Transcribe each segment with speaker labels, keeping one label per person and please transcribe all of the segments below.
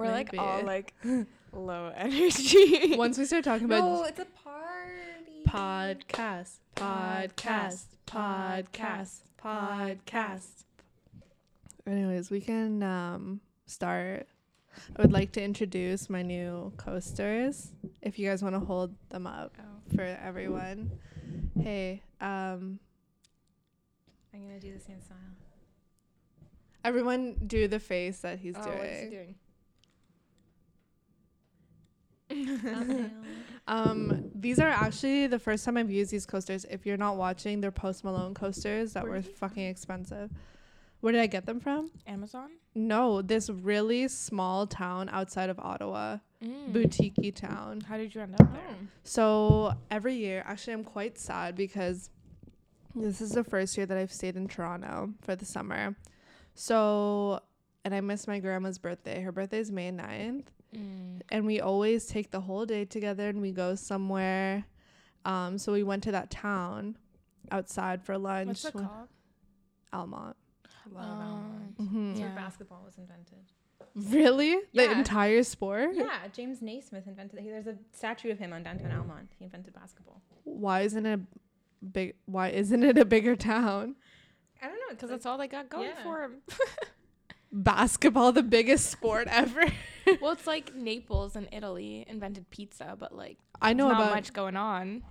Speaker 1: We're like all like low energy.
Speaker 2: Once we start talking about
Speaker 3: No, it's a party.
Speaker 2: podcast, podcast, podcast, podcast. Anyways, we can um start. I would like to introduce my new coasters. If you guys want to hold them up
Speaker 3: Oh,
Speaker 2: for everyone. Hey, um
Speaker 3: I'm gonna do the same smile.
Speaker 2: everyone do the face that he's
Speaker 1: oh,
Speaker 2: doing.
Speaker 1: what's he doing?
Speaker 2: Um, these are actually the first time I've used these coasters. If you're not watching, they're Post Malone coasters that
Speaker 1: Where
Speaker 2: were fucking expensive. Where did I get them from?
Speaker 1: Amazon.
Speaker 2: No, this really small town outside of Ottawa,
Speaker 1: Mm.
Speaker 2: boutique town.
Speaker 1: How did you end up there?
Speaker 2: So every year, actually, I'm quite sad because this is the first year that I've stayed in Toronto for the summer. So, and I miss my grandma's birthday. Her birthday is May 9th
Speaker 1: Mm.
Speaker 2: and we always take the whole day together and we go somewhere. Um, so we went to that town outside for lunch.
Speaker 1: What's it called?
Speaker 2: Almonte.
Speaker 3: Love
Speaker 1: Um,
Speaker 3: Almond.
Speaker 2: hmm
Speaker 1: Yeah.
Speaker 3: where basketball was invented.
Speaker 2: Really? The
Speaker 3: Yeah.
Speaker 2: entire sport?
Speaker 3: Yeah, James Naismith invented. There's a statue of him on downtown Almonte. He invented basketball.
Speaker 2: Why isn't it a big? Why isn't it a bigger town?
Speaker 3: I don't know
Speaker 1: Because that's all they got going
Speaker 3: Yeah.
Speaker 1: for 'em.
Speaker 2: Basketball, the biggest sport ever.
Speaker 1: well, it's like Naples and Italy invented pizza, but like
Speaker 2: I know
Speaker 1: not
Speaker 2: about.
Speaker 1: much going on.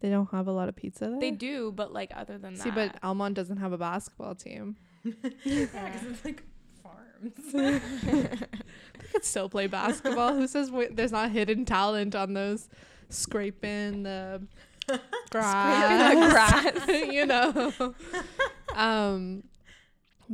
Speaker 2: They don't have a lot of pizza there.
Speaker 1: They do, but like other than
Speaker 2: See,
Speaker 1: that,
Speaker 2: but Almonte doesn't have a basketball team.
Speaker 3: Yeah, because it's like farms.
Speaker 2: They could still play basketball. Who says w- there's not hidden talent on those scraping the grass?
Speaker 1: Scraping the
Speaker 2: you know. um,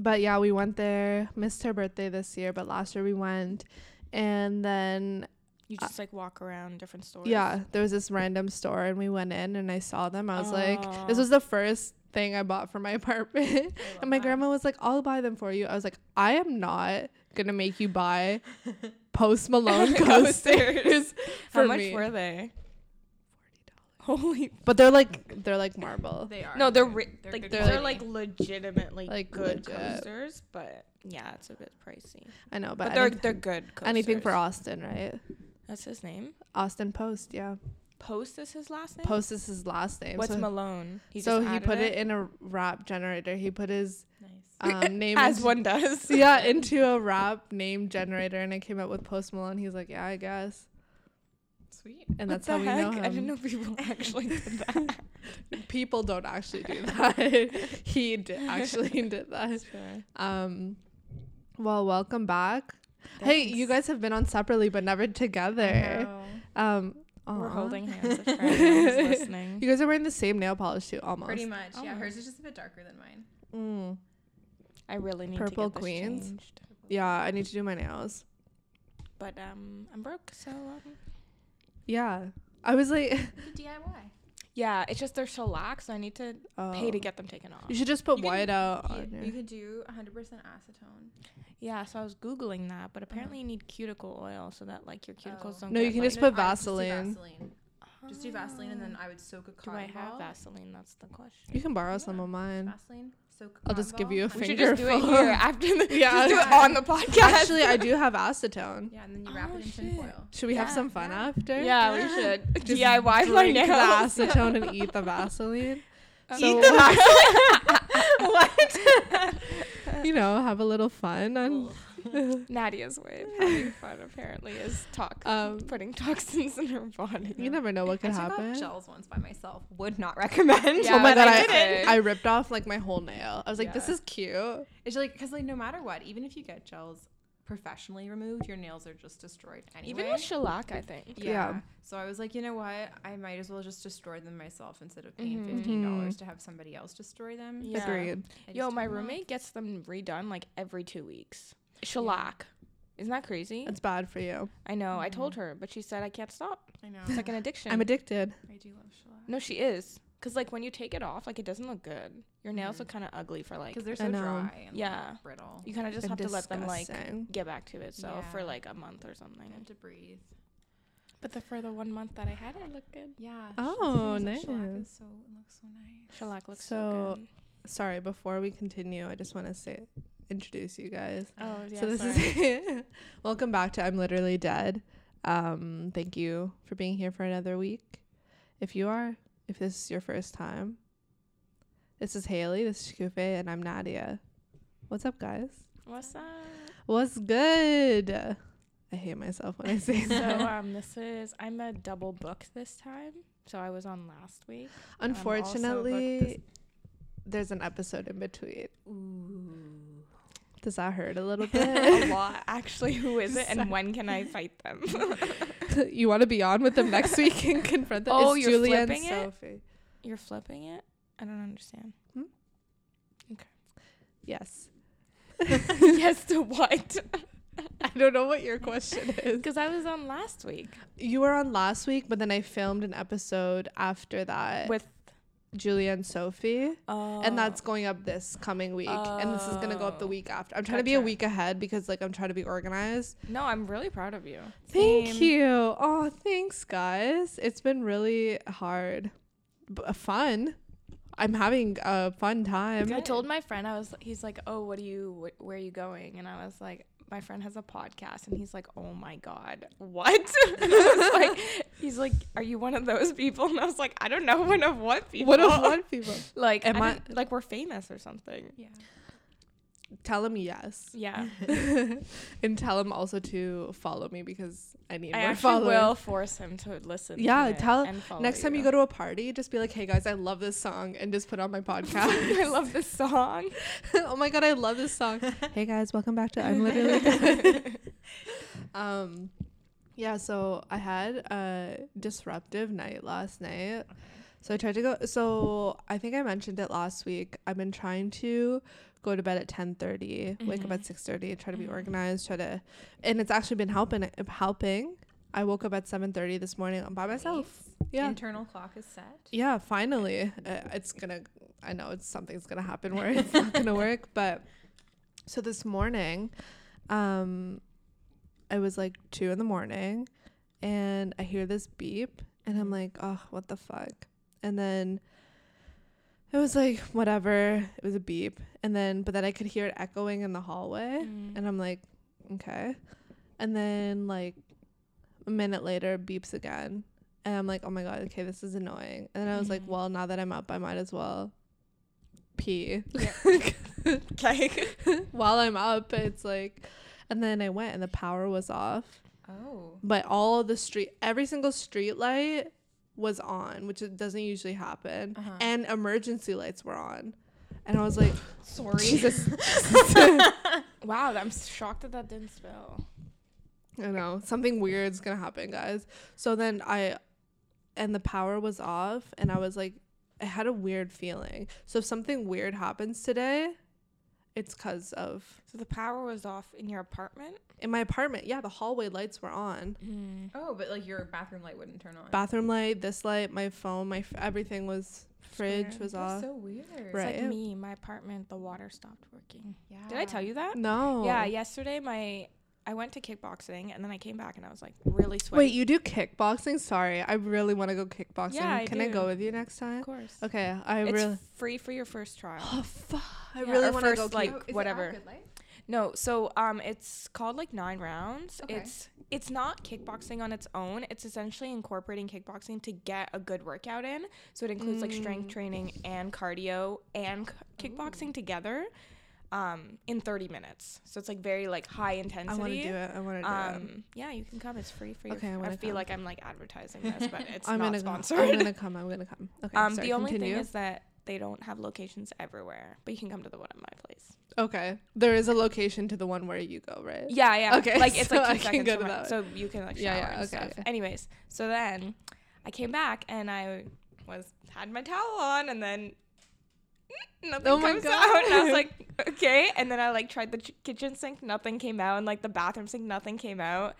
Speaker 2: but yeah, we went there. Missed her birthday this year, but last year we went, and then
Speaker 1: you uh, just like walk around different stores.
Speaker 2: yeah, there was this random store, and we went in, and I saw them. I was like, this was the first thing I bought for my apartment. And my grandma was like, I'll buy them for you. I was like, I am not gonna make you buy Post Malone coasters
Speaker 1: Coasters. How much
Speaker 2: me.
Speaker 1: were they? Holy
Speaker 2: But they're like they're like marble.
Speaker 3: They are.
Speaker 1: no, they're
Speaker 3: good.
Speaker 1: ri-
Speaker 3: They're
Speaker 1: like
Speaker 3: good
Speaker 1: they're,
Speaker 2: quality.
Speaker 1: like legitimately
Speaker 2: Like,
Speaker 1: good
Speaker 2: legit.
Speaker 1: coasters, but yeah, it's a bit pricey.
Speaker 2: I know,
Speaker 1: But,
Speaker 2: but,
Speaker 1: they're they're good. Coasters.
Speaker 2: anything for Austin, right?
Speaker 1: That's his name.
Speaker 2: Austin Post, yeah.
Speaker 1: Post is his last name.
Speaker 2: Post is his last name.
Speaker 1: What's
Speaker 2: so
Speaker 1: Malone? He
Speaker 2: so he put it in a rap generator. He put his
Speaker 3: nice.
Speaker 2: um, name
Speaker 1: as one does.
Speaker 2: yeah into a rap name generator, and it came up with Post Malone. He's like, yeah, I guess,
Speaker 3: Sweet.
Speaker 2: and that's how we know him.
Speaker 1: I didn't know people actually did that.
Speaker 2: People don't actually do that. he did, actually did that.
Speaker 1: Sure.
Speaker 2: Um, well, welcome back. Hey, you guys have been on separately but never together. Um,
Speaker 1: We're holding hands listening.
Speaker 2: You guys are wearing the same nail polish too, almost.
Speaker 3: Pretty much. Yeah, hers is just a bit darker than mine.
Speaker 2: Mm.
Speaker 1: I really need
Speaker 2: Purple
Speaker 1: to get this
Speaker 2: Queens.
Speaker 1: changed.
Speaker 2: Yeah, I need to do my nails.
Speaker 1: But um, I'm broke, so um,
Speaker 2: Yeah, I was like,
Speaker 3: DIY.
Speaker 1: yeah, it's just they're so lax. So I need to
Speaker 2: oh.
Speaker 1: pay to oh. get them taken off.
Speaker 2: You should just put
Speaker 3: You can-
Speaker 2: white out.
Speaker 3: You,
Speaker 2: on
Speaker 3: you could do 100% acetone.
Speaker 1: Yeah, so I was googling that, but uh-huh. apparently you need cuticle oil so that like your cuticles
Speaker 3: Oh.
Speaker 1: don't.
Speaker 2: No, you can
Speaker 1: like,
Speaker 2: just put
Speaker 3: I would just do
Speaker 2: Vaseline.
Speaker 3: Vaseline. Just do Vaseline, and then I would soak a
Speaker 1: Do
Speaker 3: cotton
Speaker 1: I have
Speaker 3: ball.
Speaker 1: Vaseline? That's the question.
Speaker 2: You can borrow some of mine.
Speaker 3: Vaseline. Soak. a
Speaker 2: I'll just
Speaker 3: cotton
Speaker 2: give you a
Speaker 3: ball,
Speaker 1: We should
Speaker 2: finger
Speaker 1: just do it
Speaker 2: full.
Speaker 1: here after the.
Speaker 2: Yeah,
Speaker 1: just do it on the podcast.
Speaker 2: Actually, I do have acetone.
Speaker 3: Yeah, and then you wrap
Speaker 1: Oh,
Speaker 3: it in
Speaker 1: shit.
Speaker 3: tinfoil.
Speaker 2: Should we have
Speaker 1: Yeah.
Speaker 2: some fun
Speaker 3: Yeah.
Speaker 2: after?
Speaker 1: Yeah, we should
Speaker 2: Just
Speaker 1: DIY my
Speaker 2: drink
Speaker 1: nails.
Speaker 2: the acetone and eat the Vaseline. So-
Speaker 1: Eat the what?
Speaker 2: You know, have a little fun. On,
Speaker 1: Nadia's way of having fun apparently is talk
Speaker 2: um,
Speaker 1: putting toxins in her body.
Speaker 2: you never know what
Speaker 3: I
Speaker 2: could
Speaker 3: took
Speaker 2: happen.
Speaker 3: off gels once by myself. Would not recommend.
Speaker 1: Yeah,
Speaker 2: oh my god,
Speaker 1: I
Speaker 2: I. I ripped off like my whole nail. I was like, this is cute.
Speaker 3: It's like because like no matter what, even if you get gels professionally removed, your nails are just destroyed anyway.
Speaker 1: Even with shellac, I think.
Speaker 3: yeah.
Speaker 2: Yeah.
Speaker 3: So I was like, you know what? I might as well just destroy them myself instead of paying
Speaker 1: Mhm.
Speaker 3: fifteen dollars to have somebody else destroy them.
Speaker 1: Yeah.
Speaker 2: Agreed.
Speaker 1: Yo, my
Speaker 3: took them off.
Speaker 1: roommate gets them redone like every two weeks. Shellac. Isn't that crazy?
Speaker 2: It's bad for you.
Speaker 1: I know. I told her, but she said I can't stop.
Speaker 3: I know.
Speaker 1: It's like an addiction.
Speaker 2: I'm addicted.
Speaker 3: I do love shellac.
Speaker 1: no, she is. Cause like when you take it off, like it doesn't look good. Your nails
Speaker 3: Mhm.
Speaker 1: look kind of ugly for like.
Speaker 3: because they're
Speaker 2: I
Speaker 3: so
Speaker 2: know.
Speaker 3: dry and
Speaker 1: Yeah.
Speaker 3: like, brittle.
Speaker 1: You kind of just
Speaker 2: And
Speaker 1: have to let them like get back to itself for
Speaker 3: Yeah.
Speaker 1: like a month or
Speaker 3: You
Speaker 1: something.
Speaker 3: have to breathe.
Speaker 1: But the for the one month that I had it looked good.
Speaker 3: Yeah.
Speaker 2: Oh,
Speaker 3: shellac
Speaker 2: nice.
Speaker 3: is so it looks so nice.
Speaker 1: Shellac looks
Speaker 2: So-
Speaker 1: so, good.
Speaker 2: Sorry, before we continue, I just want to say introduce you guys.
Speaker 1: Oh, yeah.
Speaker 2: so this
Speaker 1: sorry.
Speaker 2: is welcome back to I'm literally dead. Um, thank you for being here for another week. If you are, if this is your first time, this is Haley. This is Kufe, and I'm Nadia. What's up, guys?
Speaker 1: What's up?
Speaker 2: What's good? I hate myself when I say
Speaker 1: so um, this is I'm a double book this time. So I was on last week. I'm also booked
Speaker 2: Unfortunately, there's an episode in between.
Speaker 3: Ooh.
Speaker 2: Does that hurt a little bit?
Speaker 1: a lot. Actually, who is it, and when can I fight them?
Speaker 2: you want to be on with them next week and confront them?
Speaker 1: Oh,
Speaker 2: it's
Speaker 1: you're
Speaker 2: Julie and
Speaker 1: flipping it?
Speaker 2: Sophie.
Speaker 1: You're flipping it. I don't understand. Hmm? Okay.
Speaker 2: Yes.
Speaker 1: yes to what?
Speaker 2: I don't know what your question is.
Speaker 1: Because I was on last week
Speaker 2: You were on last week, but then I filmed an episode after that
Speaker 1: with.
Speaker 2: Julia and Sophie.
Speaker 1: Uh,
Speaker 2: and that's going up this coming week. and this is gonna go up the
Speaker 1: Oh.
Speaker 2: week after. I'm trying to be a week ahead because like I'm trying to be organized.
Speaker 1: no. I'm really proud of you.
Speaker 2: Thank
Speaker 1: Same.
Speaker 2: you. Oh, thanks, guys. It's been really hard, but fun. I'm having a fun time.
Speaker 1: I told my friend I was. He's like, "Oh, what are you? Wh- where are you going?" And I was like, "My friend has a podcast." And he's like, "Oh my god, what?" and I was like, "He's like, are you one of those people?" And I was like, "I don't know one of what people."
Speaker 2: What if one people
Speaker 1: Like,
Speaker 2: Am
Speaker 1: am
Speaker 2: I-
Speaker 1: I like we're famous or something?
Speaker 3: Yeah.
Speaker 2: Tell him yes,
Speaker 1: Yeah,
Speaker 2: and tell him also to follow me because I need
Speaker 1: I
Speaker 2: more
Speaker 1: actually
Speaker 2: followers.
Speaker 1: will force him to listen.
Speaker 2: Yeah,
Speaker 1: to
Speaker 2: tell- Next time you go to a party, just be like, "Hey guys, I love this song," and just put on my podcast.
Speaker 1: I love this song.
Speaker 2: oh my god, I love this song. hey guys, welcome back to I'm literally um yeah, so I had a disruptive night last night. So I tried to go so I think I mentioned it last week. I've been trying to go to bed at 10:30, wake up at 6:30, try to be
Speaker 1: Mhm.
Speaker 2: organized, try to and it's actually been helping helping. I woke up at 7:30 this morning by myself. Yeah.
Speaker 3: Internal clock is set.
Speaker 2: Yeah, finally. Uh, it's gonna, I know it's something's gonna happen where it's not gonna work, but so this morning, um, it was like two in the morning and I hear this beep and I'm like, oh, what the fuck? And then it was like, whatever, it was a beep. And then, but then I could hear it echoing in the hallway
Speaker 1: Mm.
Speaker 2: and I'm like, okay. And then like a minute later, beeps again. And I'm like, oh my god, okay, this is annoying. And then I was like,
Speaker 1: Mhm.
Speaker 2: well, now that I'm up, I might as well pee.
Speaker 1: Okay.
Speaker 2: While I'm up, it's like, and then I went and the power was off,
Speaker 3: Oh.
Speaker 2: but all of the street, every single street light was on, which it doesn't usually happen,
Speaker 3: Uh-huh.
Speaker 2: and emergency lights were on. And I was like,
Speaker 3: Sorry.
Speaker 2: Jesus.
Speaker 1: wow, I'm shocked that that didn't spill.
Speaker 2: I know something weird's gonna happen, guys. So then I, and the power was off, and I was like, I had a weird feeling. So if something weird happens today, it's cause of
Speaker 1: So the power was off in your apartment.
Speaker 2: in my apartment. Yeah, the hallway lights were on,
Speaker 1: Mm.
Speaker 3: Oh, but like your bathroom light wouldn't turn on.
Speaker 2: bathroom light, this light, my phone, my f- everything was fridge
Speaker 1: weird.
Speaker 2: was
Speaker 3: That's
Speaker 2: off.
Speaker 3: so weird.
Speaker 1: It's
Speaker 2: Right.
Speaker 1: like me, my apartment, the water stopped working.
Speaker 3: Yeah.
Speaker 1: Did I tell you that?
Speaker 2: no.
Speaker 1: Yeah, yesterday my I went to kickboxing and then I came back and I was like really sweaty.
Speaker 2: Wait, you do kickboxing? Sorry, I really want to go kickboxing.
Speaker 1: Yeah, I
Speaker 2: Can I go with you next time?
Speaker 1: of course.
Speaker 2: Okay, I
Speaker 1: it's
Speaker 2: really.
Speaker 1: free for your first trial.
Speaker 2: Oh fuck! I
Speaker 1: Yeah,
Speaker 2: really want to
Speaker 1: first,
Speaker 2: go.
Speaker 1: like,
Speaker 2: kick-
Speaker 3: Oh, is it
Speaker 1: whatever.
Speaker 3: At GoodLife?
Speaker 1: No, so um it's called like 9 rounds.
Speaker 3: Okay.
Speaker 1: It's it's not kickboxing on its own. It's essentially incorporating kickboxing to get a good workout in. So it includes like strength
Speaker 2: Mm.
Speaker 1: training and cardio and c- kickboxing together um in 30 minutes. So it's like very like high intensity.
Speaker 2: I want to do it. I want to do it.
Speaker 1: Um, yeah, you can come. It's free for you.
Speaker 2: Okay, I
Speaker 1: I, feel
Speaker 2: come.
Speaker 1: like I'm like advertising this, but it's
Speaker 2: I'm
Speaker 1: not
Speaker 2: gonna
Speaker 1: sponsored.
Speaker 2: Come. I'm gonna come. I'm gonna come. Okay.
Speaker 1: um,
Speaker 2: sorry,
Speaker 1: the only
Speaker 2: continue.
Speaker 1: thing is that they don't have locations everywhere, but you can come to the one at my place.
Speaker 2: okay. There is a location to the one where you go, right?
Speaker 1: Yeah, yeah.
Speaker 2: Okay,
Speaker 1: like it's
Speaker 2: so
Speaker 1: like
Speaker 2: I
Speaker 1: two
Speaker 2: can
Speaker 1: seconds
Speaker 2: go
Speaker 1: from
Speaker 2: to
Speaker 1: my-
Speaker 2: that
Speaker 1: so you can like shower
Speaker 2: Yeah, yeah,
Speaker 1: and
Speaker 2: okay,
Speaker 1: stuff.
Speaker 2: okay.
Speaker 1: Anyways, so then I came back and I was had my towel on and then mm, nothing
Speaker 2: Oh
Speaker 1: comes out and I was like okay and then I like tried the ch- kitchen sink nothing came out and like the bathroom sink nothing came out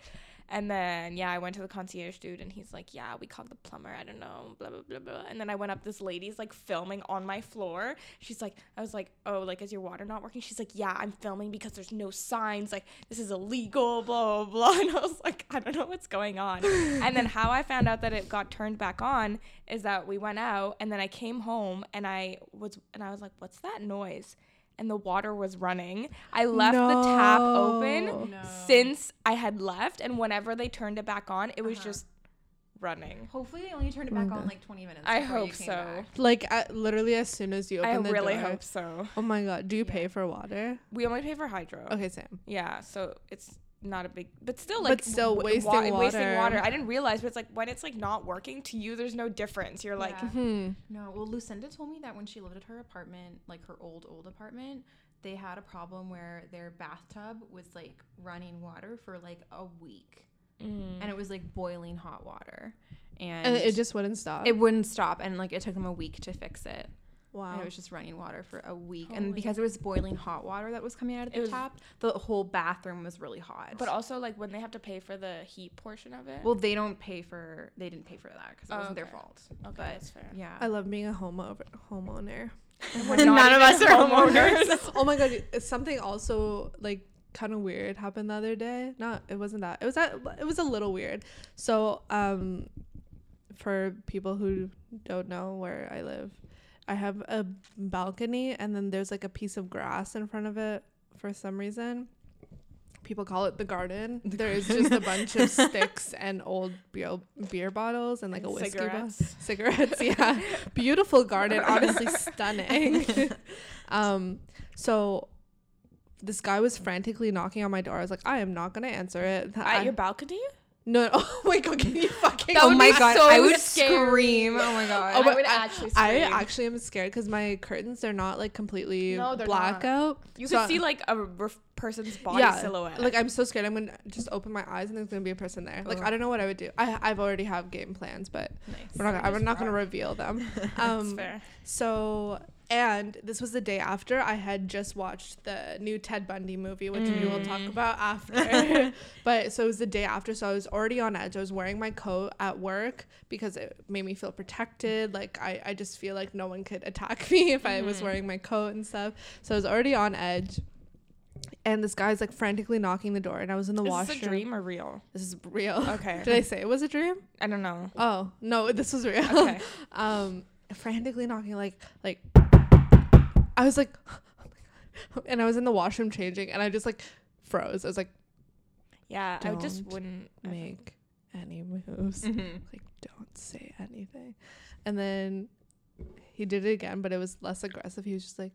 Speaker 1: and then yeah I went to the concierge dude and he's like yeah we called the plumber. I don't know blah blah blah blah. And then I went up this lady's like filming on my floor. She's like I was like oh like is your water not working? She's like yeah I'm filming because there's no signs like this is illegal blah blah blah. And I was like I don't know what's going on. And then how I found out that it got turned back on is that we went out and then I came home and I was and I was like what's that noise and the water was running. I left the tap open
Speaker 2: No.
Speaker 3: No.
Speaker 1: since I had left, and whenever they turned it back on, it was
Speaker 3: Uh-huh.
Speaker 1: just running.
Speaker 3: Hopefully they only turned it back
Speaker 2: Okay.
Speaker 3: on like 20 minutes.
Speaker 1: I
Speaker 3: before you
Speaker 1: hope
Speaker 3: came
Speaker 1: so.
Speaker 3: back.
Speaker 2: Like at, literally as soon as you open
Speaker 1: I
Speaker 2: the
Speaker 1: really
Speaker 2: door.
Speaker 1: hope so.
Speaker 2: Oh my god, do you pay for water?
Speaker 1: We only pay for hydro.
Speaker 2: Okay, same.
Speaker 1: Yeah, so it's not a big, but still
Speaker 2: But
Speaker 1: like
Speaker 2: still
Speaker 1: w-
Speaker 2: wasting
Speaker 1: wasting
Speaker 2: water.
Speaker 1: water. I didn't realize, but it's like when it's like not working to you, there's no difference. You're like,
Speaker 3: Yeah.
Speaker 2: Hmm.
Speaker 3: No, well, Lucinda told me that when she lived at her apartment, like her old, old apartment, they had a problem where their bathtub was like running water for like a week.
Speaker 1: mm.
Speaker 3: And it was like boiling hot water. And,
Speaker 2: And it just wouldn't stop.
Speaker 3: it wouldn't stop. And like it took them a week to fix it.
Speaker 2: Wow.
Speaker 3: And it was just running water for a week.
Speaker 1: Holy.
Speaker 3: And because it was boiling hot water that was coming out of the
Speaker 1: was-
Speaker 3: tap, the whole bathroom was really hot.
Speaker 1: but also like when they have to pay for the heat portion of it.
Speaker 3: well, they don't pay for, they didn't pay for that because it
Speaker 1: Oh,
Speaker 3: wasn't their fault.
Speaker 1: okay,
Speaker 3: but-
Speaker 1: that's fair.
Speaker 3: Yeah.
Speaker 2: I love being a homo homeowner.
Speaker 1: We're
Speaker 3: None of us are homeowners.
Speaker 2: oh my god, it's something also like kind of weird happened the other day. Not it wasn't that. It was that it was a little weird. So, um for people who don't know where I live, I have a balcony and then there's like a piece of grass in front of it for some reason. People call it the garden. There is just a bunch of sticks and old beer, beer bottles and like a whiskey bottle
Speaker 1: cigarettes.
Speaker 2: cigarettes yeah beautiful garden honestly stunning um so this guy was frantically knocking on my door i was like i am not gonna answer it
Speaker 1: At
Speaker 2: I-
Speaker 1: your balcony?
Speaker 2: No oh my god can you fucking
Speaker 1: That
Speaker 3: oh my god,
Speaker 1: so
Speaker 3: I would
Speaker 1: scary.
Speaker 3: scream. Oh my god.
Speaker 2: Oh,
Speaker 1: I
Speaker 2: but
Speaker 1: would
Speaker 2: I-
Speaker 1: actually
Speaker 2: I actually am scared because my curtains are not like completely
Speaker 1: No, they're not.
Speaker 2: blackout.
Speaker 1: You
Speaker 2: So-
Speaker 1: could see like a ref- person's body
Speaker 2: yeah,
Speaker 1: silhouette.
Speaker 2: Like I'm so scared. I'm gonna just open my eyes and there's gonna be a person there. Like
Speaker 1: Ugh.
Speaker 2: I don't know what I would do. I I've already have game plans, but
Speaker 3: nice.
Speaker 2: we're not. Gonna, I'm not gonna reveal them.
Speaker 1: that's
Speaker 2: Um,
Speaker 1: fair.
Speaker 2: So, and this was the day after I had just watched the new Ted Bundy movie, which we will talk
Speaker 1: Mm.
Speaker 2: about after. but so it was the day after, so I was already on edge. I was wearing my coat at work because it made me feel protected. Like I, I just feel like no one could attack me if I was
Speaker 1: Mhm.
Speaker 2: wearing my coat and stuff. So I was already on edge. And this guy's like frantically knocking the door, and I was in the
Speaker 1: Is
Speaker 2: washroom.
Speaker 1: this a dream or real?
Speaker 2: This is real.
Speaker 1: Okay.
Speaker 2: Did I say it was a dream?
Speaker 1: I don't know.
Speaker 2: Oh no, this was real.
Speaker 1: Okay.
Speaker 2: um frantically knocking like like I was like and I was in the washroom changing and I just like froze. I was like
Speaker 1: Yeah, I just wouldn't
Speaker 2: make any moves.
Speaker 3: Mhm.
Speaker 2: Like don't say anything. And then he did it again, but it was less aggressive. He was just like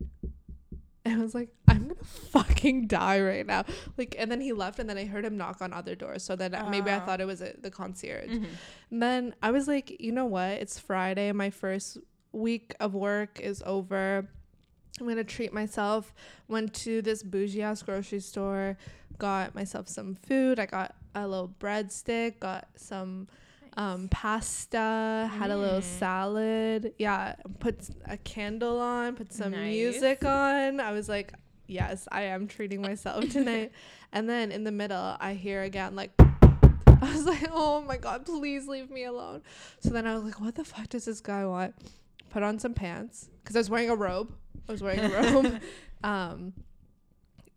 Speaker 2: and I was like, I'm gonna fucking die right now. Like, and then he left, and then I heard him knock on other doors. So then maybe I
Speaker 1: Oh.
Speaker 2: thought it was a, the concierge.
Speaker 3: Mhm.
Speaker 2: And then I was like, you know what? It's Friday. And my first week of work is over. I'm gonna treat myself. Went to this bougie ass grocery store, got myself some food. I got a little breadstick, got some um pasta, had a little salad. Yeah, put a candle on, put some
Speaker 3: Nice.
Speaker 2: music on. I was like, yes, I am treating myself tonight. and then in the middle, I hear again like I was like, oh my god, please leave me alone. So then I was like, what the fuck does this guy want? Put on some pants because I was wearing a robe. I was wearing a robe. um,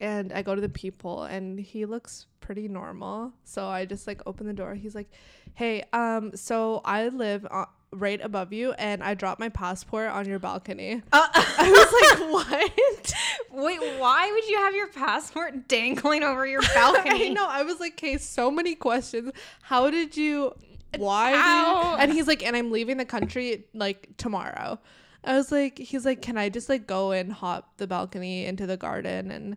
Speaker 2: and I go to the people and he looks pretty normal. So I just like open the door. He's like, hey, um, so I live uh, right above you and I dropped my passport on your balcony. I was like, what?
Speaker 3: Wait, why would you have your passport dangling over your balcony?
Speaker 2: I know. I was like, okay, so many questions. How did you? Why? And he's like, and I'm leaving the country like tomorrow. I was like, he's like, can I just like go and hop the balcony into the garden and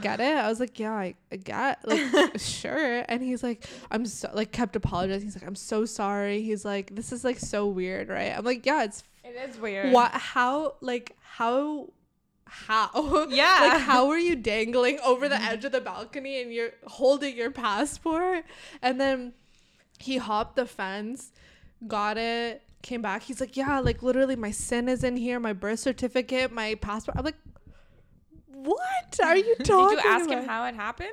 Speaker 2: get it? I was like, yeah, I, I get like sure. And he's like, I'm so like kept apologizing. He's like, I'm so sorry. He's like, this is like so weird, right? I'm like, yeah, it's
Speaker 1: It is weird.
Speaker 2: what? How? Like how? How?
Speaker 3: Yeah.
Speaker 2: like how are you dangling over the edge of the balcony and you're holding your passport? And then he hopped the fence, got it, came back. He's like, yeah, like literally my SIN is in here, my birth certificate, my passport. I'm like, what are you talking?
Speaker 1: Did you ask him how it happened?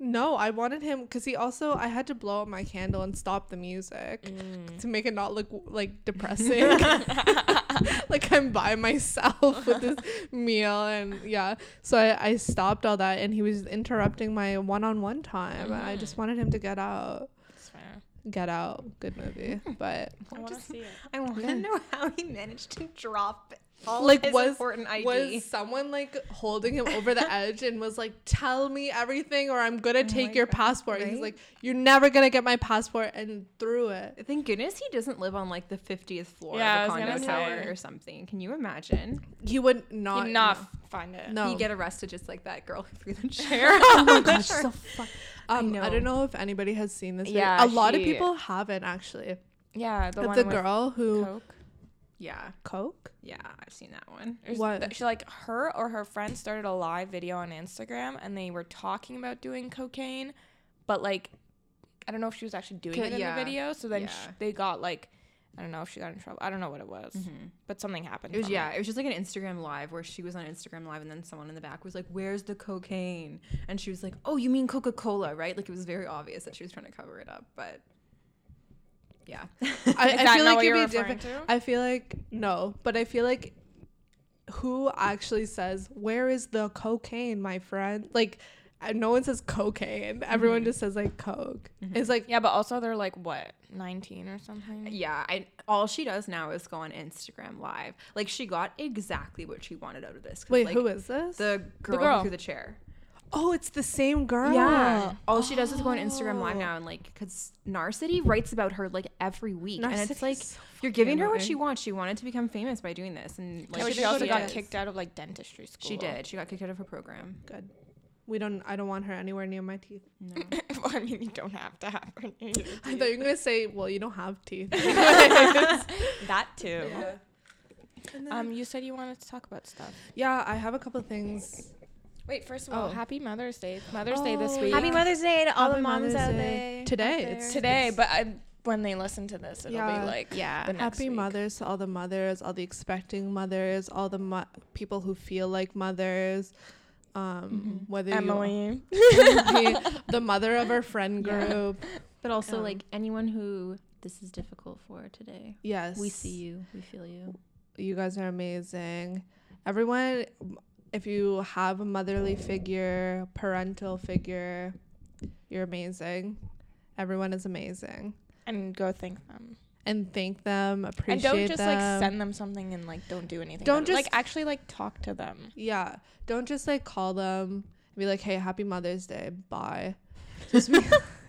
Speaker 2: No, I wanted him because he also I had to blow out my candle and stop the music
Speaker 1: Mm.
Speaker 2: to make it not look like depressing. like I'm by myself with this meal and yeah. So I, I stopped all that and he was interrupting my one on one time. and I just wanted him to get out.
Speaker 1: That's fair.
Speaker 2: Get out. Good movie. Hmm. But
Speaker 1: I want to
Speaker 3: just-
Speaker 1: see it.
Speaker 3: I want to
Speaker 2: Yeah.
Speaker 3: know how he managed to drop All
Speaker 2: like was
Speaker 3: important ID.
Speaker 2: was someone like holding him over the edge and was like, "Tell me everything, or I'm gonna take your
Speaker 3: God,
Speaker 2: passport." And he's like, "You're never gonna get my passport," and threw it.
Speaker 3: Thank goodness he doesn't live on like the 50th floor
Speaker 1: Yeah,
Speaker 3: of a condo tower
Speaker 1: say.
Speaker 3: or something. Can you imagine?
Speaker 2: He would not.
Speaker 1: Did not find it.
Speaker 2: No.
Speaker 3: He get arrested just like that girl who threw the chair.
Speaker 2: oh my gosh, so fuck. Um, I,
Speaker 3: know.
Speaker 2: don't know if anybody has seen this. Video.
Speaker 1: Yeah,
Speaker 2: a lot of people haven't actually.
Speaker 1: Yeah, the
Speaker 2: The,
Speaker 1: one
Speaker 2: the
Speaker 1: with
Speaker 2: girl who
Speaker 1: Coke.
Speaker 3: Yeah,
Speaker 2: Coke.
Speaker 3: yeah, I've seen that one.
Speaker 1: There's
Speaker 2: What?
Speaker 1: th- she like her or her friend started a live video on Instagram and they were talking about doing cocaine, but like I don't know if she was actually doing it in
Speaker 3: yeah.
Speaker 1: the video. So then sh-
Speaker 3: Yeah.
Speaker 1: they got like I don't know if she got in trouble. I don't know what it was, mm-hmm. but something happened.
Speaker 3: It was yeah, it was just like an Instagram live where she was on Instagram live and then someone in the back was like, "Where's the cocaine?" And she was like, "Oh, you mean Coca Cola, right?" Like it was very obvious that she was trying to cover it up, but yeah,
Speaker 2: I, I feel like
Speaker 1: what
Speaker 2: it'd
Speaker 1: you're
Speaker 2: be different.
Speaker 1: to?
Speaker 2: I feel like no, but I feel like who actually says where is the cocaine, my friend? Like uh, no one says cocaine. Everyone just says like coke. It's like
Speaker 1: Yeah, but also they're like what, 19 or something?
Speaker 3: yeah. I all she does now is go on Instagram live. Like she got exactly what she wanted out of this.
Speaker 2: wait,
Speaker 3: like,
Speaker 2: who is this?
Speaker 3: the girl,
Speaker 1: girl.
Speaker 3: who threw the chair?
Speaker 2: Oh, it's the same girl.
Speaker 3: Yeah. All she does is go on Instagram live
Speaker 2: Oh.
Speaker 3: now and like because Narcity writes about her like every week, and it's
Speaker 2: Narcity's
Speaker 3: like
Speaker 2: so
Speaker 3: you're giving her what she wants. She wanted to become famous by doing this, and
Speaker 1: Yeah,
Speaker 3: like
Speaker 1: but
Speaker 2: she
Speaker 1: she also got
Speaker 2: it is.
Speaker 1: kicked out of like dentistry school.
Speaker 3: she did. She got kicked out of her program.
Speaker 2: Good. We don't. I don't want her anywhere near my teeth.
Speaker 3: No.
Speaker 1: well, I mean, you don't have to have her near your
Speaker 2: I thought you were gonna say, well, you don't have teeth.
Speaker 1: that too.
Speaker 2: And
Speaker 1: Um, you said you wanted to talk about stuff.
Speaker 2: yeah, I have a couple things.
Speaker 1: Wait, first of all,
Speaker 2: Oh.
Speaker 1: happy Mother's Day. Mother's Day this
Speaker 2: Oh,
Speaker 1: week.
Speaker 2: Happy
Speaker 3: Mother's Day to
Speaker 2: all the moms Mother's out Day. there- Today, out it's-
Speaker 1: today, but I, when they listen to this, it'll
Speaker 2: Yeah.
Speaker 1: be like
Speaker 3: Yeah.
Speaker 1: the next
Speaker 2: Happy
Speaker 1: week.
Speaker 2: mothers to all the mothers, all the expecting mothers, all the mo- people who feel like mothers. Um, whether
Speaker 1: Emily.
Speaker 2: you be the mother of our friend
Speaker 3: Yeah.
Speaker 2: group.
Speaker 3: But also
Speaker 2: Um,
Speaker 3: like anyone who this is difficult for today.
Speaker 2: Yes,
Speaker 3: We see you. We feel you.
Speaker 2: You guys are amazing. Everyone, if you have a motherly figure, parental figure, you're amazing. Everyone is amazing.
Speaker 1: and go thank them.
Speaker 2: And thank them, appreciate them.
Speaker 1: And don't just
Speaker 2: them.
Speaker 1: like send them something and like don't do anything.
Speaker 2: Don't
Speaker 1: it. like actually like talk to them.
Speaker 2: Yeah. Don't just like call them and be like, hey, happy Mother's Day. Bye. Just be,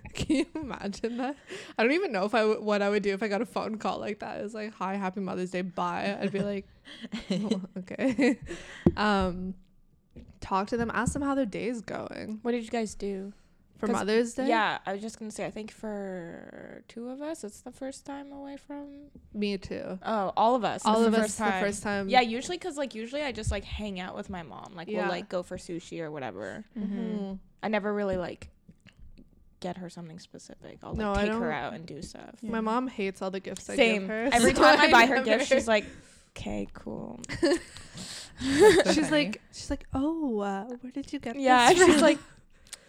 Speaker 2: can you imagine that? I don't even know if I w- what I would do if I got a phone call like that. It's like, hi, happy Mother's Day. Bye. I'd be like, "Oh, okay. um, talk to them. Ask them how their day is going
Speaker 1: What did you guys do?
Speaker 2: for
Speaker 1: 'Cause-
Speaker 2: Mother's Day.
Speaker 1: Yeah, I was just gonna say. I think for two of us, it's the first time away from.
Speaker 2: Me too.
Speaker 1: Oh, all of us.
Speaker 2: All
Speaker 1: it's
Speaker 2: of
Speaker 1: the
Speaker 2: us
Speaker 1: first
Speaker 2: the first time.
Speaker 1: Yeah, usually because like usually I just like hang out with my mom. Like
Speaker 2: Yeah.
Speaker 1: we'll like go for sushi or whatever.
Speaker 2: Mhm.
Speaker 1: I never really like get her something specific. I'll like
Speaker 2: No,
Speaker 1: take her
Speaker 2: don't-
Speaker 1: out and do stuff.
Speaker 2: My mom hates all the gifts I give her.
Speaker 1: Every
Speaker 2: so
Speaker 1: time I buy her
Speaker 2: never-
Speaker 1: gifts, she's like, "Okay, cool."
Speaker 2: she's like, she's like, oh, uh, where did you get
Speaker 1: Yeah,
Speaker 2: this?
Speaker 1: she's like,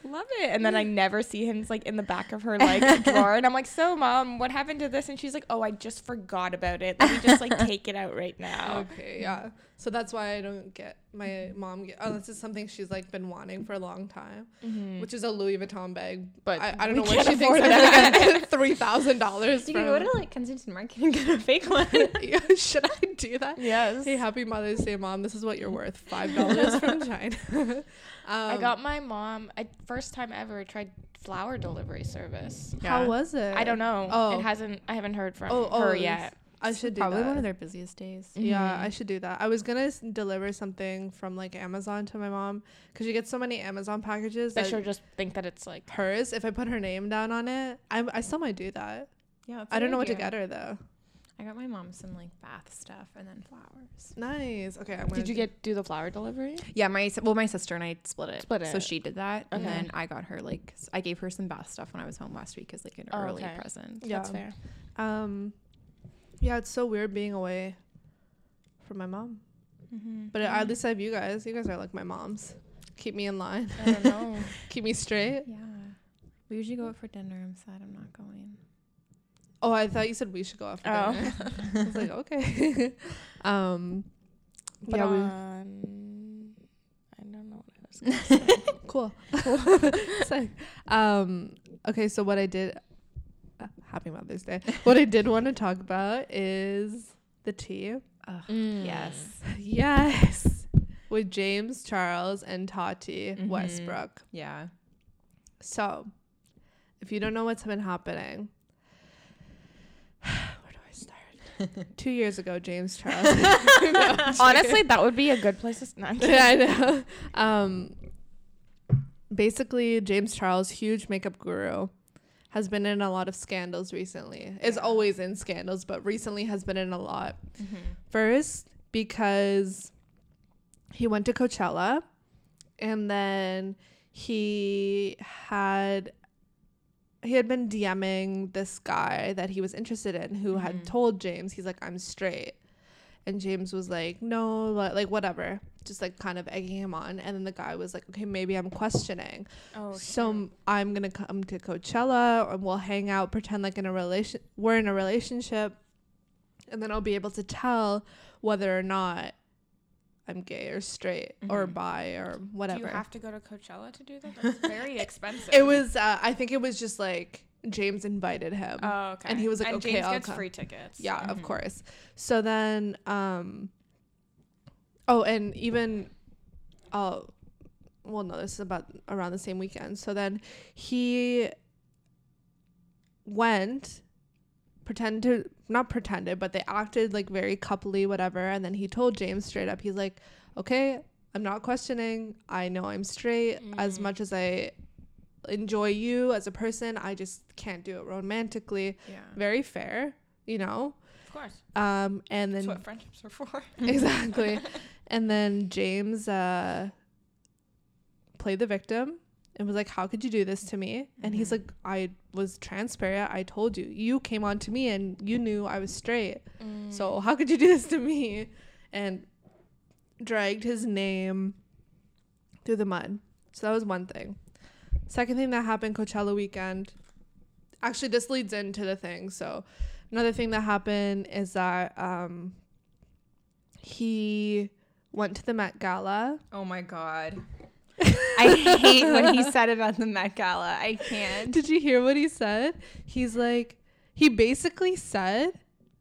Speaker 1: love it. And then I never see him like in the back of her like drawer, and I'm like, so mom, what happened to this? And she's like, oh, I just forgot about it. Let me just like take it out right now.
Speaker 2: Okay, yeah. So that's why I don't get my mom get. Oh, this is something she's like been wanting for a long time, which is a Louis Vuitton bag.
Speaker 1: But
Speaker 2: I, I don't know what she thinks
Speaker 1: afford
Speaker 2: I'm
Speaker 1: that.
Speaker 2: gonna get three thousand dollars
Speaker 3: You
Speaker 2: from.
Speaker 3: can go to like Kensington Market and get a fake one.
Speaker 2: Should I do that?
Speaker 1: Yes.
Speaker 2: Hey, happy Mother's Day, mom. This is what you're worth. Five dollars from China. um,
Speaker 1: I got my mom. I first time ever tried flower delivery service.
Speaker 2: How was it?
Speaker 1: I don't know.
Speaker 2: Oh.
Speaker 1: It hasn't. I haven't heard from
Speaker 2: Oh, oh,
Speaker 1: her
Speaker 2: it's-
Speaker 1: yet.
Speaker 2: I should do.
Speaker 3: Probably
Speaker 2: that.
Speaker 3: one of their busiest days.
Speaker 2: Yeah,
Speaker 1: Mhm.
Speaker 2: I should do that. I was gonna s- deliver something from like Amazon to my mom because she gets so many Amazon packages
Speaker 1: I
Speaker 2: that
Speaker 1: should just think that it's like.
Speaker 2: hers. If I put her name down on it, I I still might do that.
Speaker 3: Yeah,
Speaker 2: I don't know what to get her though.
Speaker 3: I got my mom some like bath stuff and then flowers.
Speaker 2: Nice. Okay. I'm
Speaker 1: Did you get do the flower delivery?
Speaker 3: Yeah, my well, my sister and I split it.
Speaker 1: Split it.
Speaker 3: So she did that, and then I got her like s- I gave her some bath stuff when I was home last week as like an
Speaker 1: Oh,
Speaker 3: early
Speaker 1: okay.
Speaker 3: present.
Speaker 2: Yeah.
Speaker 1: That's fair.
Speaker 2: Um, yeah, it's so weird being away from my mom.
Speaker 3: Mm-hmm.
Speaker 2: But at least I have you guys. You guys are like my moms. Keep me in line.
Speaker 1: I don't know.
Speaker 2: Keep me straight.
Speaker 3: Yeah, we usually go out for dinner. I'm sad I'm not going.
Speaker 2: Oh, I thought you said we should go out for
Speaker 1: Oh.
Speaker 2: dinner. I was like, okay. um,
Speaker 1: But
Speaker 2: yeah, we
Speaker 1: on, I don't know what I was gonna say.
Speaker 2: cool. Sick. Um, okay, so what I did, happy Mother's Day. what I did want to talk about is the tea.
Speaker 3: Ugh,
Speaker 1: Mm.
Speaker 3: Yes.
Speaker 2: Yes. With James Charles and Tati
Speaker 3: Mhm.
Speaker 2: Westbrook.
Speaker 3: Yeah.
Speaker 2: So, if you don't know what's been happening, where do I start? Two years ago, James Charles. No,
Speaker 1: Honestly, that would be a good place to start.
Speaker 2: yeah, I know. Um, basically, James Charles, huge makeup guru, has been in a lot of scandals recently. Is always in scandals, but recently has been in a lot.
Speaker 3: Mm-hmm.
Speaker 2: First, because he went to Coachella, and then he had he had been DMing this guy that he was interested in who had
Speaker 3: Mhm.
Speaker 2: told James he's like I'm straight. And James was like, "No, like whatever." Just like kind of egging him on, and then the guy was like, "Okay, maybe I'm questioning."
Speaker 1: Oh,
Speaker 2: so m- I'm gonna come to Coachella and we'll hang out, pretend like in a relation we're in a relationship, and then I'll be able to tell whether or not I'm gay or straight or
Speaker 3: Mhm.
Speaker 2: bi or
Speaker 1: do
Speaker 2: whatever.
Speaker 1: you have to go to Coachella to do that? That's very expensive.
Speaker 2: it was uh, I think it was just like James invited him.
Speaker 1: Oh, okay.
Speaker 2: and he was like,
Speaker 1: and
Speaker 2: "Okay,
Speaker 1: James
Speaker 2: I'll
Speaker 1: gets
Speaker 2: come."
Speaker 1: free tickets.
Speaker 2: yeah, of
Speaker 3: Mhm.
Speaker 2: course. So then um oh and even oh well no, this is about around the same weekend. So then he went pretended to not pretended, but they acted like very coupley, whatever, and then he told James straight up, he's like, Okay, I'm not questioning. I know I'm straight. As
Speaker 1: Mhm.
Speaker 2: much as I enjoy you as a person, I just can't do it romantically.
Speaker 3: Yeah.
Speaker 2: Very fair, you know?
Speaker 1: Of course.
Speaker 2: Um and
Speaker 1: That's
Speaker 2: then
Speaker 1: what friendships are for.
Speaker 2: exactly. and then James uh played the victim and was like, How could you do this to me? And he's
Speaker 3: Mhm.
Speaker 2: like, I was transparent. I told you. You came on to me and you knew I was straight.
Speaker 1: Mm.
Speaker 2: So how could you do this to me? And dragged his name through the mud. So that was one thing. Second thing that happened Coachella weekend. Actually, this leads into the thing. So another thing that happened is that um he went to the Met Gala.
Speaker 3: Oh my god. I hate what he said about the Met Gala. I can't.
Speaker 2: Did you hear what he said? He's like he basically said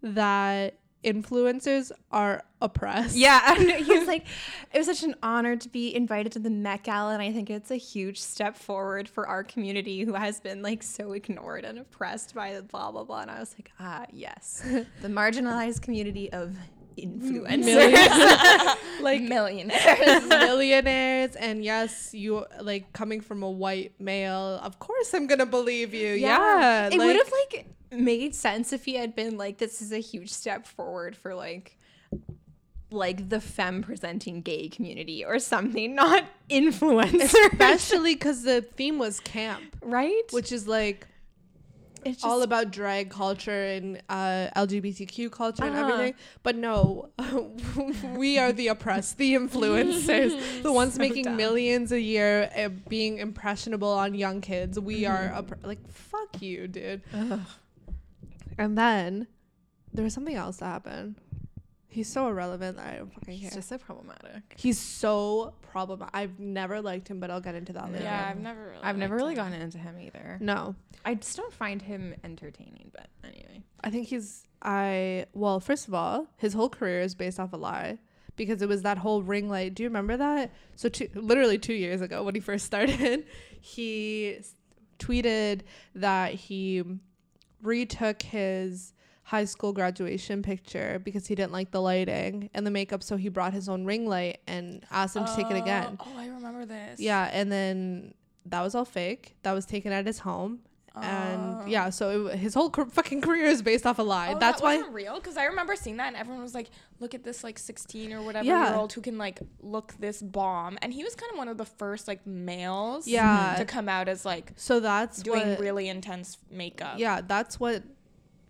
Speaker 2: that influencers are oppressed.
Speaker 3: Yeah, he was like, it was such an honor to be invited to the Met Gala, and I think it's a huge step forward for our community who has been like so ignored and oppressed by the blah blah blah. And I was like, ah, yes, the marginalized community of influencers.
Speaker 2: Like
Speaker 1: millionaires.
Speaker 2: millionaires and yes you like coming from a white male of course i'm gonna believe you yeah,
Speaker 3: it
Speaker 2: like,
Speaker 3: would have like made sense if he had been like, this is a huge step forward for like. Like the femme presenting gay community or something, not influencers,
Speaker 2: especially because the theme was camp
Speaker 3: right?
Speaker 2: which is like
Speaker 3: it's
Speaker 2: all about drag culture and uh, lgbtq culture and
Speaker 3: Uh-huh.
Speaker 2: everything but no we are the oppressed the influencers the ones
Speaker 3: So
Speaker 2: making
Speaker 3: dumb.
Speaker 2: millions a year uh, being impressionable on young kids we are
Speaker 3: Mhm.
Speaker 2: oppre- like fuck you dude
Speaker 3: Ugh.
Speaker 2: And then there was something else that happened. He's so irrelevant I don't fucking
Speaker 3: He's
Speaker 2: care.
Speaker 3: just so problematic.
Speaker 2: He's so problematic. I've never liked him, but I'll get into that
Speaker 3: No.
Speaker 2: later.
Speaker 1: yeah, I've never really.
Speaker 3: I've never really
Speaker 1: him.
Speaker 3: gotten into him either.
Speaker 2: No,
Speaker 3: I just don't find him entertaining, but anyway.
Speaker 2: I think he's. I well, first of all, his whole career is based off a lie because it was that whole ring light. Do you remember that? So, two, literally two years ago, when he first started, he tweeted that he retook his high school graduation picture because he didn't like the lighting and the makeup so he brought his own ring light and asked him to take it oh, again
Speaker 1: Oh, I remember this.
Speaker 2: yeah and then that was all fake that was taken at his home
Speaker 1: Oh.
Speaker 2: and yeah so it, his whole car- fucking career is based off a lie
Speaker 1: Oh,
Speaker 2: that's
Speaker 1: that
Speaker 2: why
Speaker 1: wasn't real because I remember seeing that and everyone was like, "Look at this like 16 or whatever
Speaker 2: Yeah.
Speaker 1: year old who can like look this bomb," and he was kind of one of the first like males
Speaker 2: Yeah.
Speaker 1: to come out as like
Speaker 2: so that's
Speaker 1: doing
Speaker 2: what,
Speaker 1: really intense makeup.
Speaker 2: yeah that's what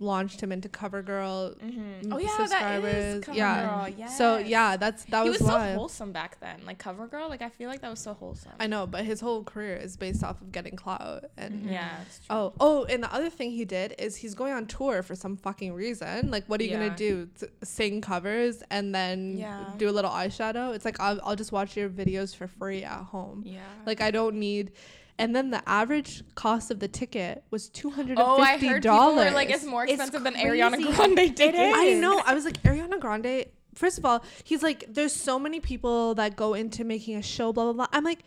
Speaker 2: launched him into CoverGirl
Speaker 1: Mm-hmm. Oh yeah, that
Speaker 2: subscribers.
Speaker 1: is CoverGirl.
Speaker 2: Yeah.
Speaker 1: Yes.
Speaker 2: so yeah that's that
Speaker 1: he
Speaker 2: was,
Speaker 1: was, so wholesome back then. Like CoverGirl, like I feel like that was so wholesome.
Speaker 2: i know but his whole career is based off of getting clout and
Speaker 3: Mhm.
Speaker 1: Yeah. True.
Speaker 2: Oh, oh, and the other thing he did is he's going on tour for some fucking reason. Like, what are you
Speaker 3: Yeah.
Speaker 2: gonna do? T- sing covers and then
Speaker 1: Yeah.
Speaker 2: do a little eyeshadow? It's like I'll, I'll just watch your videos for free at home.
Speaker 3: Yeah.
Speaker 2: Like, I don't need. And then the average cost of the ticket was two hundred
Speaker 1: Oh,
Speaker 2: and
Speaker 1: I
Speaker 2: fifty
Speaker 1: heard people
Speaker 2: dollars.
Speaker 1: were like, it's more
Speaker 3: It's
Speaker 1: expensive than Ariana. Grande tickets.
Speaker 2: I know. I was like, Ariana Grande first of all, he's like, there's so many people that go into making a show, blah blah blah. I'm like,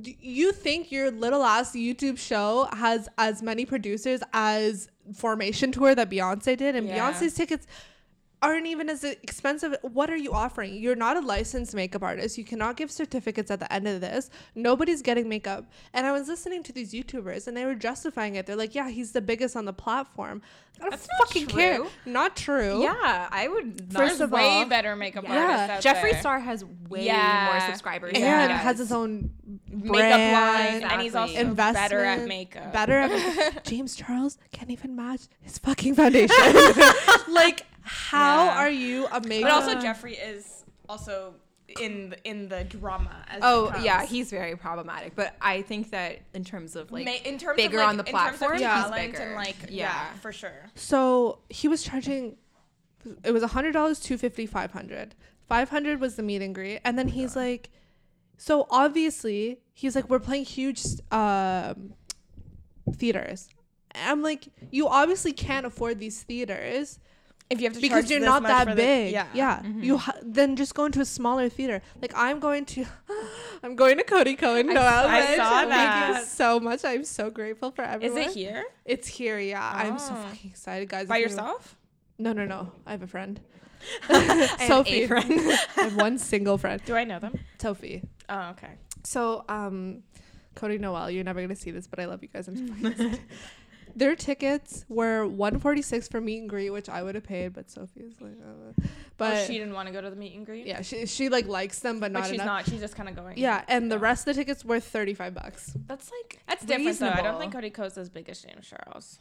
Speaker 2: "D- you think your little ass YouTube show has as many producers as Formation Tour that Beyonce did, and
Speaker 1: Yeah.
Speaker 2: Beyonce's tickets aren't even as expensive. What are you offering? You're not a licensed makeup artist. You cannot give certificates at the end of this. Nobody's getting makeup. And I was listening to these YouTubers and they were justifying it. They're like, yeah, he's the biggest on the platform. I don't
Speaker 3: That's not
Speaker 2: fucking care. Not true.
Speaker 3: Yeah, I would.
Speaker 2: First
Speaker 1: There's
Speaker 2: of
Speaker 1: way
Speaker 2: all-
Speaker 1: better makeup
Speaker 3: Yeah.
Speaker 1: artists out
Speaker 3: Jeffree
Speaker 1: there.
Speaker 3: Star has way
Speaker 1: Yeah.
Speaker 3: more subscribers.
Speaker 2: Yeah, and
Speaker 3: than he
Speaker 2: has his own
Speaker 1: makeup
Speaker 2: brand,
Speaker 1: line, and he's also
Speaker 3: Exactly.
Speaker 1: better at
Speaker 2: investment,
Speaker 1: makeup.
Speaker 2: Better at James Charles can't even match his fucking foundation. like, how
Speaker 1: Yeah.
Speaker 2: are you a makeup?
Speaker 1: But also Jeffree is also in the, in the drama. As
Speaker 3: Oh yeah, he's very problematic. But I think that in terms of like
Speaker 1: Ma- in terms
Speaker 3: bigger
Speaker 1: of, like,
Speaker 3: on the
Speaker 1: in terms of
Speaker 3: platform, he's
Speaker 1: talent
Speaker 3: bigger.
Speaker 1: and like yeah.
Speaker 3: Yeah.
Speaker 1: for sure.
Speaker 2: So he was charging. It was a hundred dollars, two fifty, five hundred. Five hundred was the meet and greet, and then he's like, so obviously he's like, we're playing huge um, theaters. I'm like, you obviously can't afford these theaters
Speaker 1: If you have to
Speaker 2: because
Speaker 1: charge
Speaker 2: you're not that
Speaker 1: for the-
Speaker 2: big.
Speaker 1: yeah,
Speaker 2: yeah. You ha- then just go into a smaller theater. Like I'm going to, I'm going to Cody Cohen.
Speaker 1: I
Speaker 2: Noel.
Speaker 1: saw- I
Speaker 2: Thank
Speaker 1: saw
Speaker 2: you
Speaker 1: that.
Speaker 2: so much. I'm so grateful for everyone Is
Speaker 1: it here
Speaker 2: It's here. Yeah. I'm so
Speaker 1: Oh.
Speaker 2: fucking excited, guys.
Speaker 1: by yourself?
Speaker 2: no, no, no. I have a friend.
Speaker 3: have
Speaker 2: Sophie.
Speaker 3: friend.
Speaker 2: I have one single friend.
Speaker 1: Do I know them?
Speaker 2: Sophie.
Speaker 1: Oh, okay.
Speaker 2: So, um, Cody Noel, you're never gonna see this, but I love you guys. I'm so excited. Their tickets were 146 for meet and greet, which I would have paid, but Sophie's like, uh,
Speaker 1: But
Speaker 2: but
Speaker 1: oh, she didn't want to go to the meet and greet.
Speaker 2: yeah, she she like likes them, but
Speaker 1: but
Speaker 2: not
Speaker 1: she's
Speaker 2: enough.
Speaker 1: not. She's just kind of going.
Speaker 2: Yeah, and the rest of the tickets were 35 bucks.
Speaker 3: That's like
Speaker 1: That's different though. I don't think Cody Ko's as big as James Charles.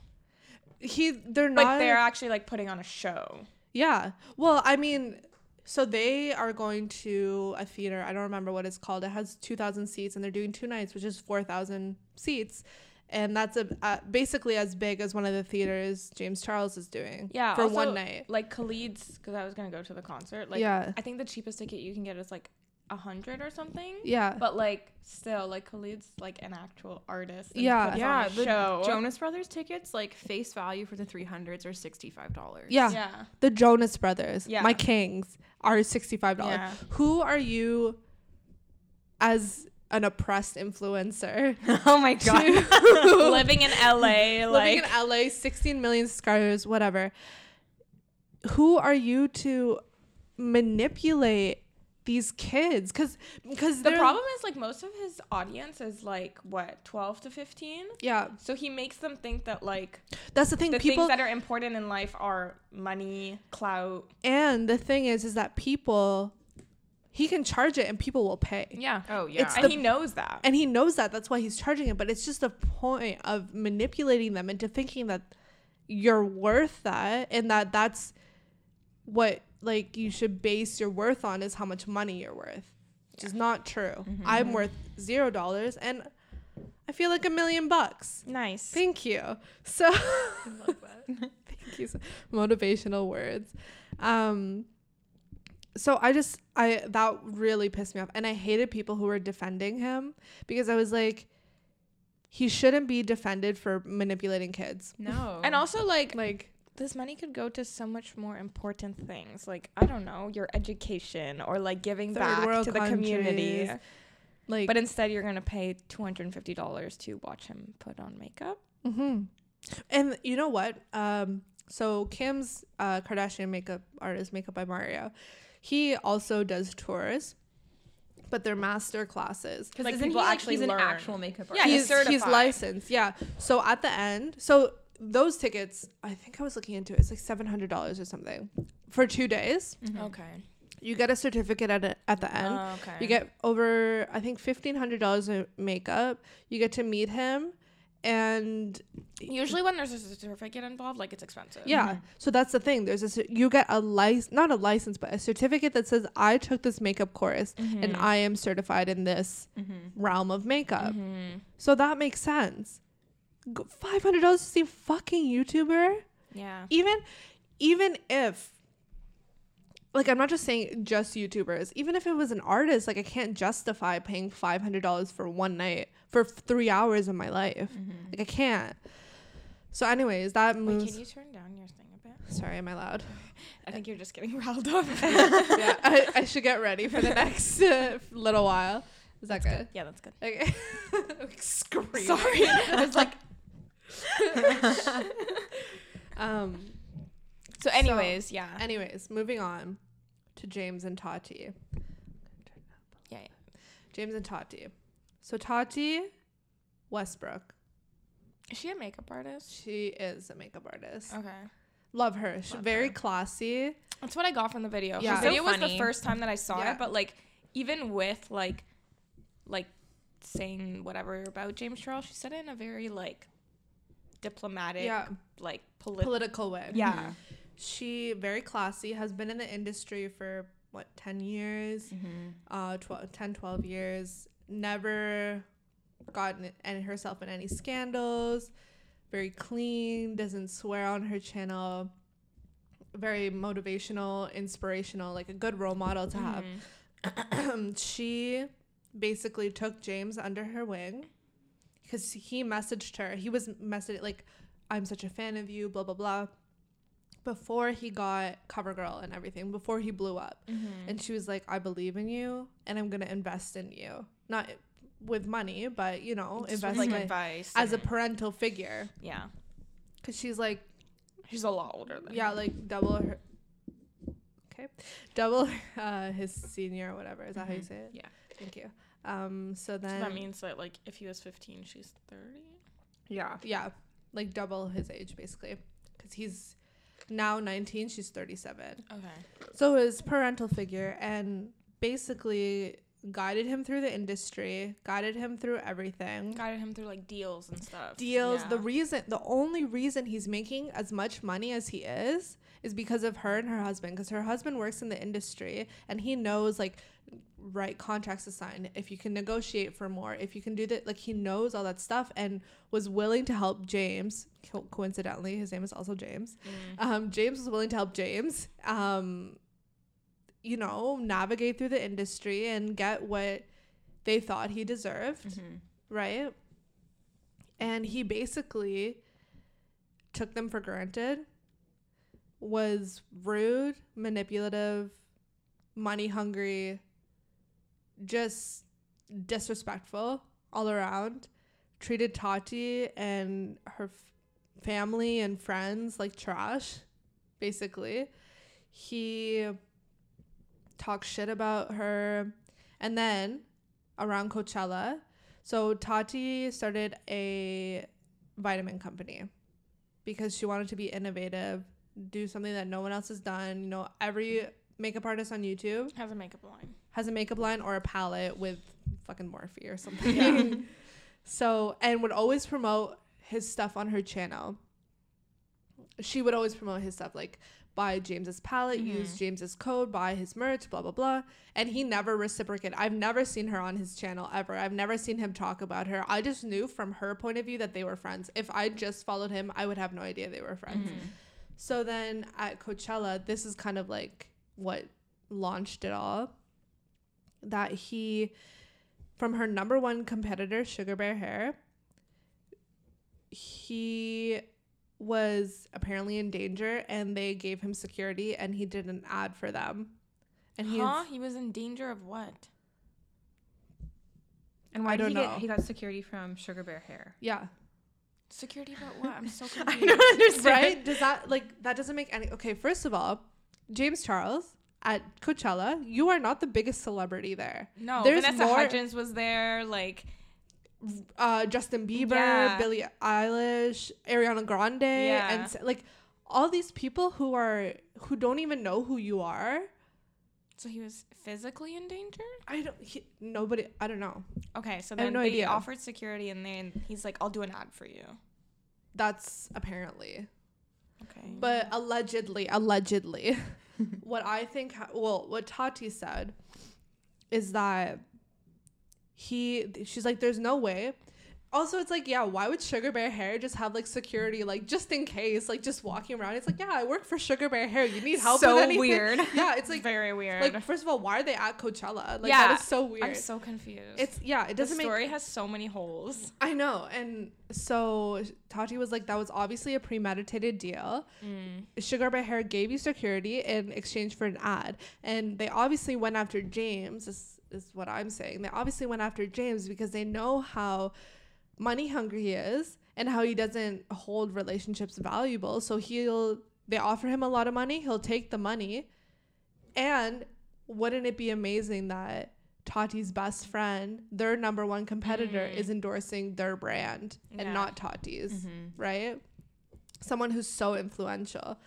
Speaker 2: He, they're
Speaker 1: But
Speaker 2: not.
Speaker 1: they're actually like putting on a show.
Speaker 2: Yeah. Well, I mean, so they are going to a theater. I don't remember what it's called. It has 2,000 seats and they're doing two nights, which is 4,000 seats. And that's a, uh, basically as big as one of the theaters James Charles is doing
Speaker 1: Yeah,
Speaker 2: for
Speaker 1: also,
Speaker 2: one night.
Speaker 1: Like Khalid's, because I was gonna go to the concert. Like,
Speaker 2: Yeah.
Speaker 1: I think the cheapest ticket you can get is like a hundred or something.
Speaker 2: Yeah.
Speaker 1: But like, still, like Khalid's like an actual artist. and
Speaker 2: Yeah.
Speaker 1: puts on
Speaker 3: yeah, the
Speaker 1: show.
Speaker 3: Jonas Brothers tickets like face value for the 300s are $65.
Speaker 2: yeah.
Speaker 1: Yeah.
Speaker 2: The Jonas Brothers,
Speaker 1: Yeah.
Speaker 2: my kings, are $65.
Speaker 1: Yeah.
Speaker 2: Who are you as an oppressed influencer?
Speaker 3: oh my god.
Speaker 1: Living in LA, like
Speaker 2: living in LA, 16 million subscribers, whatever. Who are you to manipulate these kids? Because because
Speaker 1: the problem is like most of his audience is like what twelve to fifteen.
Speaker 2: yeah,
Speaker 1: So he makes them think that like
Speaker 2: that's the thing.
Speaker 1: the
Speaker 2: people
Speaker 1: things that are important in life are money, clout.
Speaker 2: and the thing is, is that people he can charge it and people will pay.
Speaker 1: Yeah.
Speaker 3: Oh yeah.
Speaker 2: It's
Speaker 1: and
Speaker 2: the-
Speaker 1: he knows that.
Speaker 2: And he knows that. That's why he's charging it. But it's just a point of manipulating them into thinking that you're worth that and that that's what like you should base your worth on is how much money you're worth. Which is not true. I'm worth zero dollars and I feel like a million bucks.
Speaker 1: nice.
Speaker 2: Thank you. So thank you. So, motivational words. Um so I just I that really pissed me off and I hated people who were defending him because I was like he shouldn't be defended for manipulating kids.
Speaker 3: no.
Speaker 1: and also like
Speaker 2: Like
Speaker 1: this money could go to so much more important things like i don't know your education or like giving back to the community
Speaker 2: like
Speaker 1: but instead you're gonna pay $250 to watch him put on makeup
Speaker 2: hmm And you know what? Um, so Kim's uh, Kardashian makeup artist, Makeup by Mario, he also does tours, but they're master classes.
Speaker 3: because
Speaker 1: like,
Speaker 3: isn't
Speaker 1: people
Speaker 3: he like,
Speaker 1: actually
Speaker 3: he's an actual makeup
Speaker 1: Yeah,
Speaker 3: artist?
Speaker 1: he's
Speaker 2: he's he's licensed. Yeah. So at the end, so those tickets, I think I was looking into it. It's like seven hundred dollars or something for two days.
Speaker 3: Mhm.
Speaker 1: okay
Speaker 2: You get a certificate at a, at the end.
Speaker 1: Oh, okay
Speaker 2: You get over, I think, fifteen hundred dollars in makeup. You get to meet him, and
Speaker 1: usually when there's a certificate involved like it's expensive
Speaker 2: Yeah.
Speaker 3: Mhm.
Speaker 2: So that's the thing. There's a cer- you get a license, not a license, but a certificate that says I took this makeup course
Speaker 1: Mm-hmm.
Speaker 2: and I am certified in this
Speaker 3: Mhm.
Speaker 2: realm of makeup.
Speaker 1: Mm-hmm.
Speaker 2: So that makes sense. Five hundred dollars to see fucking YouTuber.
Speaker 1: yeah
Speaker 2: Even, even if. Like I'm not just saying just YouTubers. Even if it was an artist, like I can't justify paying five hundred dollars for one night for three hours of my life.
Speaker 3: Mhm.
Speaker 2: Like I can't. So, anyways, that
Speaker 1: Wait, can you turn down your thing a bit?
Speaker 2: Sorry, am I loud?
Speaker 1: I think you're just getting riled up.
Speaker 2: yeah, I, I should get ready for the next uh, little while. Is that good?
Speaker 1: Yeah, that's good.
Speaker 2: Okay. Scream.
Speaker 1: Sorry, I was like.
Speaker 2: Um.
Speaker 1: So, anyways, yeah.
Speaker 2: Anyways, moving on to James and Tati.
Speaker 1: Yeah, yeah.
Speaker 2: James and Tati. So Tati Westbrook.
Speaker 1: Is she a makeup artist?
Speaker 2: She is a makeup artist.
Speaker 1: Okay.
Speaker 2: Love her. She's
Speaker 1: Love
Speaker 2: very
Speaker 1: her.
Speaker 2: classy.
Speaker 1: That's what I got from the video.
Speaker 2: Yeah.
Speaker 1: Yeah.
Speaker 2: So
Speaker 1: The video was the first time that I saw
Speaker 2: Yeah.
Speaker 1: it, but like even with like like saying whatever about James Charles, she said it in a very like diplomatic,
Speaker 2: Yeah.
Speaker 1: like politi-
Speaker 2: Political way.
Speaker 1: yeah.
Speaker 2: She very classy. Has been in the industry for what ten years.
Speaker 3: Mm-hmm.
Speaker 2: Uh, 12, 10, 12 years. Never gotten any herself in any scandals. Very clean. Doesn't swear on her channel. Very motivational, inspirational. Like a good role model to have.
Speaker 1: Mhm.
Speaker 2: she basically took James under her wing because he messaged her. He was messaging like, "I'm such a fan of you," blah blah blah. Before he got CoverGirl and everything, before he blew up,
Speaker 1: Mhm.
Speaker 2: and she was like, "I believe in you, and I'm gonna invest in you, not with money, but you know,
Speaker 1: Just
Speaker 2: investment
Speaker 1: like advice
Speaker 2: as a parental figure."
Speaker 1: yeah.
Speaker 2: Because she's like,
Speaker 1: She's a lot older than
Speaker 2: yeah,
Speaker 1: him.
Speaker 2: like double her. Okay, double uh, his senior or whatever. Is that how you
Speaker 3: Mhm.
Speaker 2: say it?
Speaker 3: Yeah.
Speaker 2: Thank you. Um. So
Speaker 1: So
Speaker 2: then
Speaker 1: that means that like if he was 15, she's 30.
Speaker 3: Yeah.
Speaker 2: yeah, like double his age basically, because he's now 19. She's 37.
Speaker 1: Okay.
Speaker 2: So his parental figure and basically guided him through the industry, guided him through everything.
Speaker 1: Guided him through like deals and stuff.
Speaker 2: Deals. The reason, the only reason he's making as much money as he is, is because of her and her husband. Because her husband works in the industry and he knows like write contracts to sign, if you can negotiate for more, if you can do that, like he knows all that stuff and was willing to help James. Co- coincidentally, his name is also James.
Speaker 1: Mm.
Speaker 2: Um, James was willing to help James. Um, you know, navigate through the industry and get what they thought he deserved
Speaker 3: Mm-hmm.
Speaker 2: right? And he basically took them for granted, was rude, manipulative, money hungry, just disrespectful all around, treated Tati and her f- family and friends like trash, basically. He talked shit about her. And then around Coachella, so Tati started a vitamin company because she wanted to be innovative, do something that no one else has done. You know, every makeup artist on YouTube
Speaker 1: Has a makeup line.
Speaker 2: has a makeup line or a palette with fucking Morphe or something.
Speaker 1: Yeah.
Speaker 2: so, and would always promote his stuff on her channel. She would always promote his stuff like buy James's palette, use
Speaker 1: Mhm.
Speaker 2: James's code, buy his merch, blah blah blah. And he never reciprocated. I've never seen her on his channel ever. I've never seen him talk about her. I just knew from her point of view that they were friends. If I just followed him, I would have no idea they were friends.
Speaker 3: Mm-hmm.
Speaker 2: So then at Coachella, this is kind of like what launched it all. That he, from her number one competitor, Sugar Bear Hair, he was apparently in danger and they gave him security and he did an ad for them. And he
Speaker 1: huh? He was in danger of what?
Speaker 3: And why
Speaker 2: I
Speaker 3: did
Speaker 2: don't
Speaker 3: he
Speaker 2: know.
Speaker 3: get he got security from Sugar Bear Hair?
Speaker 2: yeah.
Speaker 1: Security about what? I'm so
Speaker 3: I
Speaker 1: confused.
Speaker 3: don't understand.
Speaker 2: right? Does that like that doesn't make any okay, first of all, James Charles at Coachella, you are not the biggest celebrity there.
Speaker 1: No,
Speaker 2: There's
Speaker 1: Vanessa
Speaker 2: more-
Speaker 1: Hudgens was there. Like,
Speaker 2: uh, Justin Bieber,
Speaker 1: Yeah.
Speaker 2: Billie Eilish, Ariana Grande,
Speaker 1: Yeah.
Speaker 2: and like all these people who are who don't even know who you are.
Speaker 1: so he was physically in danger.
Speaker 2: I don't. He, nobody. I don't know.
Speaker 1: Okay, so then
Speaker 2: no
Speaker 1: they
Speaker 2: idea.
Speaker 1: offered security, and then he's like, "I'll do an ad for you."
Speaker 2: That's apparently,
Speaker 1: Okay,
Speaker 2: but allegedly, allegedly, what I think. Ha- well, what Tati said is that he. She's like, there's no way. Also it's like yeah why would sugar bear hair just have like security like just in case like just walking around it's like yeah i work for sugar bear hair you need help
Speaker 3: So
Speaker 2: with anything
Speaker 3: weird.
Speaker 2: yeah it's like
Speaker 1: very weird.
Speaker 2: like first of all why are they at coachella like
Speaker 1: Yeah,
Speaker 2: that is so weird
Speaker 1: I'm so confused.
Speaker 2: it's yeah it doesn't make
Speaker 1: story has so many holes.
Speaker 2: i know and so tati was like that was obviously a premeditated deal
Speaker 1: Mm.
Speaker 2: sugar bear hair gave you security in exchange for an ad and they obviously went after james is, is what i'm saying they obviously went after james because they know how money hungry he is and how he doesn't hold relationships valuable so he'll they offer him a lot of money he'll take the money and wouldn't it be amazing that Tati's best friend, their number one competitor,
Speaker 1: Mm.
Speaker 2: is endorsing their brand and not Tati's,
Speaker 3: Mm-hmm.
Speaker 2: right? Someone who's so influential.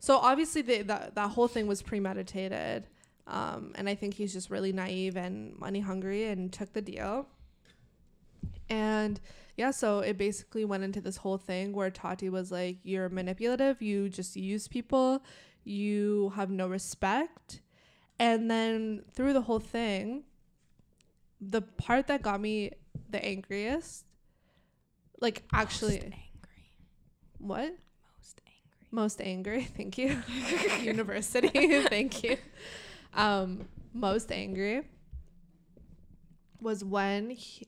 Speaker 2: So obviously, they, that that whole thing was premeditated, um, and I think he's just really naive and money hungry and took the deal. And yeah, so it basically went into this whole thing where Tati was like, "You're manipulative. You just use people. You have no respect." And then through the whole thing, the part that got me the angriest, like actually,
Speaker 1: Most angry.
Speaker 2: what?
Speaker 1: Most angry.
Speaker 2: most angry thank you university thank you um most angry was when he,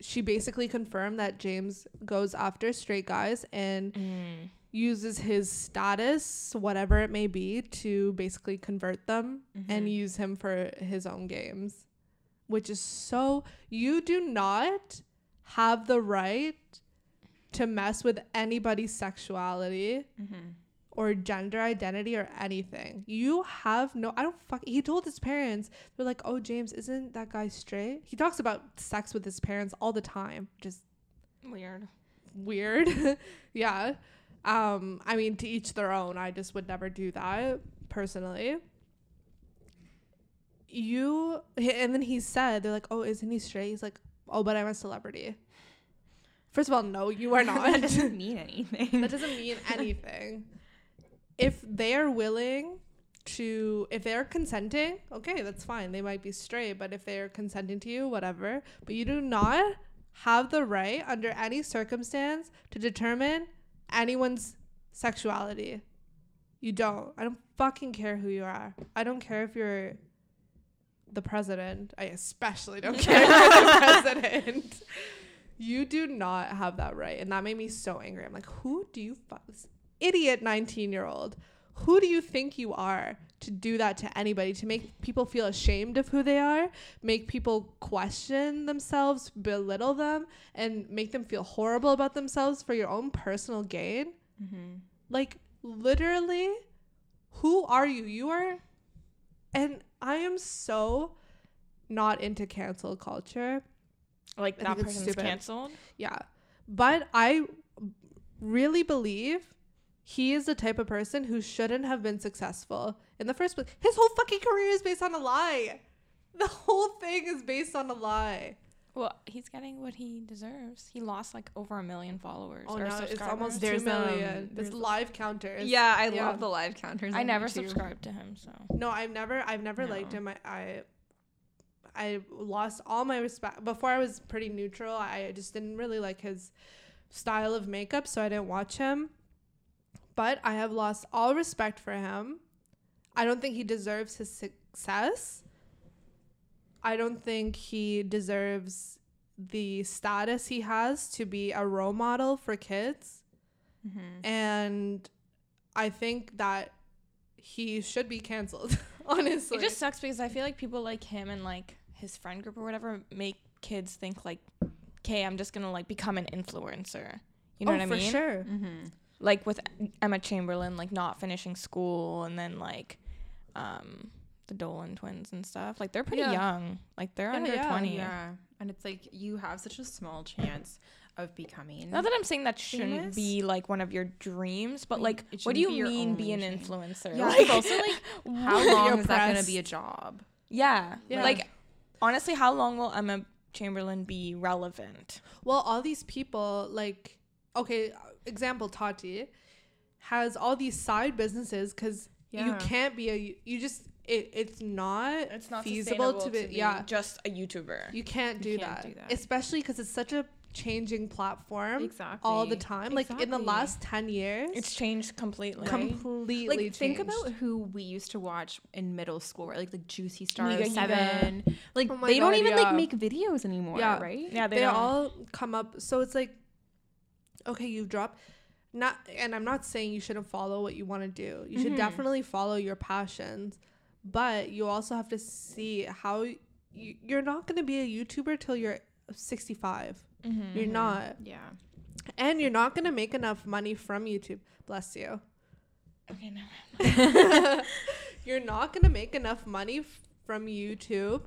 Speaker 2: she basically confirmed that james goes after straight guys and
Speaker 1: Mm.
Speaker 2: uses his status whatever it may be to basically convert them
Speaker 3: Mm-hmm.
Speaker 2: and use him for his own games which is so you do not have the right to mess with anybody's sexuality
Speaker 3: Mm-hmm.
Speaker 2: Or gender identity or anything. You have no I don't fuck he told his parents, they're like, Oh James, isn't that guy straight? He talks about sex with his parents all the time. Just
Speaker 1: Weird.
Speaker 2: weird. yeah. Um, I mean to each their own. I just would never do that personally. You and then he said, they're like, Oh, isn't he straight? He's like, Oh, but I'm a celebrity. First of all, no, you are not.
Speaker 3: that doesn't mean anything.
Speaker 2: that doesn't mean anything. If they are willing to, if they're consenting, okay, that's fine. They might be straight, but if they're consenting to you, whatever. But you do not have the right, under any circumstance, to determine anyone's sexuality. You don't. I don't fucking care who you are. I don't care if you're the president. I especially don't care if you're the president. You do not have that right. And that made me so angry. I'm like, who do you fuck idiot 19 year old? Who do you think you are to do that to anybody? To make people feel ashamed of who they are, make people question themselves, belittle them, and make them feel horrible about themselves for your own personal gain?
Speaker 3: mm-hmm.
Speaker 2: Like, literally, who are you? You are. And I am so not into cancel culture.
Speaker 1: Like
Speaker 2: I
Speaker 1: that person's canceled.
Speaker 2: Yeah. But I really believe he is the type of person who shouldn't have been successful in the first place. His whole fucking career is based on a lie. The whole thing is based on a lie.
Speaker 1: Well, he's getting what he deserves. He lost like over a million followers
Speaker 2: Oh
Speaker 1: or
Speaker 2: no, it's almost
Speaker 3: There's,
Speaker 2: two million.
Speaker 3: um,
Speaker 2: this
Speaker 3: there's-
Speaker 2: live counter is
Speaker 3: yeah, I
Speaker 2: yeah.
Speaker 3: love the live counters.
Speaker 1: I never
Speaker 3: YouTube.
Speaker 1: subscribed to him, so
Speaker 2: No, I've never I've never liked him. I, I I lost all my respect before I was pretty neutral. I just didn't really like his style of makeup, so I didn't watch him. But I have lost all respect for him. I don't think he deserves his success. I don't think he deserves the status he has to be a role model for kids.
Speaker 3: Mhm.
Speaker 2: And I think that he should be canceled, honestly.
Speaker 1: it just sucks because I feel like people like him and like his friend group or whatever make kids think like, okay, I'm just gonna like become an influencer. You know
Speaker 2: oh,
Speaker 1: what I
Speaker 2: for
Speaker 1: mean?
Speaker 2: For sure.
Speaker 3: Mhm.
Speaker 1: Like with Emma Chamberlain, like not finishing school and then like, um, the Dolan twins and stuff. Like they're pretty
Speaker 2: Yeah.
Speaker 1: young. Like they're
Speaker 2: Yeah,
Speaker 1: under
Speaker 2: yeah,
Speaker 1: twenty.
Speaker 3: Yeah, and it's like you have such a small chance of becoming.
Speaker 1: Not that I'm saying that shouldn't
Speaker 3: Famous?
Speaker 1: be like one of your dreams, but
Speaker 3: mean,
Speaker 1: like, what do you
Speaker 3: be
Speaker 1: mean be an
Speaker 3: dream.
Speaker 1: influencer?
Speaker 3: yeah,
Speaker 1: Like,
Speaker 3: also like how long is that going to be a job?
Speaker 1: yeah,
Speaker 2: Yeah.
Speaker 1: Like, honestly, how long will Emma Chamberlain be relevant?
Speaker 2: Well, all these people, like, okay, example Tati has all these side businesses because you can't be a you just it, it's not
Speaker 1: It's not
Speaker 2: feasible
Speaker 1: feasible
Speaker 2: to be, yeah
Speaker 1: just a YouTuber.
Speaker 2: you can't do
Speaker 3: can't
Speaker 2: that,
Speaker 3: do that.
Speaker 2: especially because it's such a changing platform
Speaker 3: Exactly.
Speaker 2: all the time. Like in the last 10 years,
Speaker 1: It's changed completely.
Speaker 2: completely
Speaker 3: like
Speaker 2: changed.
Speaker 3: think about who we used to watch in middle school, right? Like the Juicy Star
Speaker 1: Liga
Speaker 3: Seven. Like
Speaker 2: Oh my
Speaker 3: they don't even
Speaker 2: yeah.
Speaker 3: like make videos anymore,
Speaker 2: Yeah.
Speaker 3: right?
Speaker 1: yeah, they,
Speaker 2: they, all come up so it's like okay you drop not and i'm not saying you shouldn't follow what you want to do you should
Speaker 3: Mhm.
Speaker 2: definitely follow your passions but you also have to see how you, you're not going to be a youtuber till you're 65
Speaker 1: Mhm.
Speaker 2: you're not
Speaker 3: Yeah.
Speaker 2: and you're not going to make enough money from youtube bless you
Speaker 1: Okay, no.
Speaker 2: you're not going to make enough money f- from youtube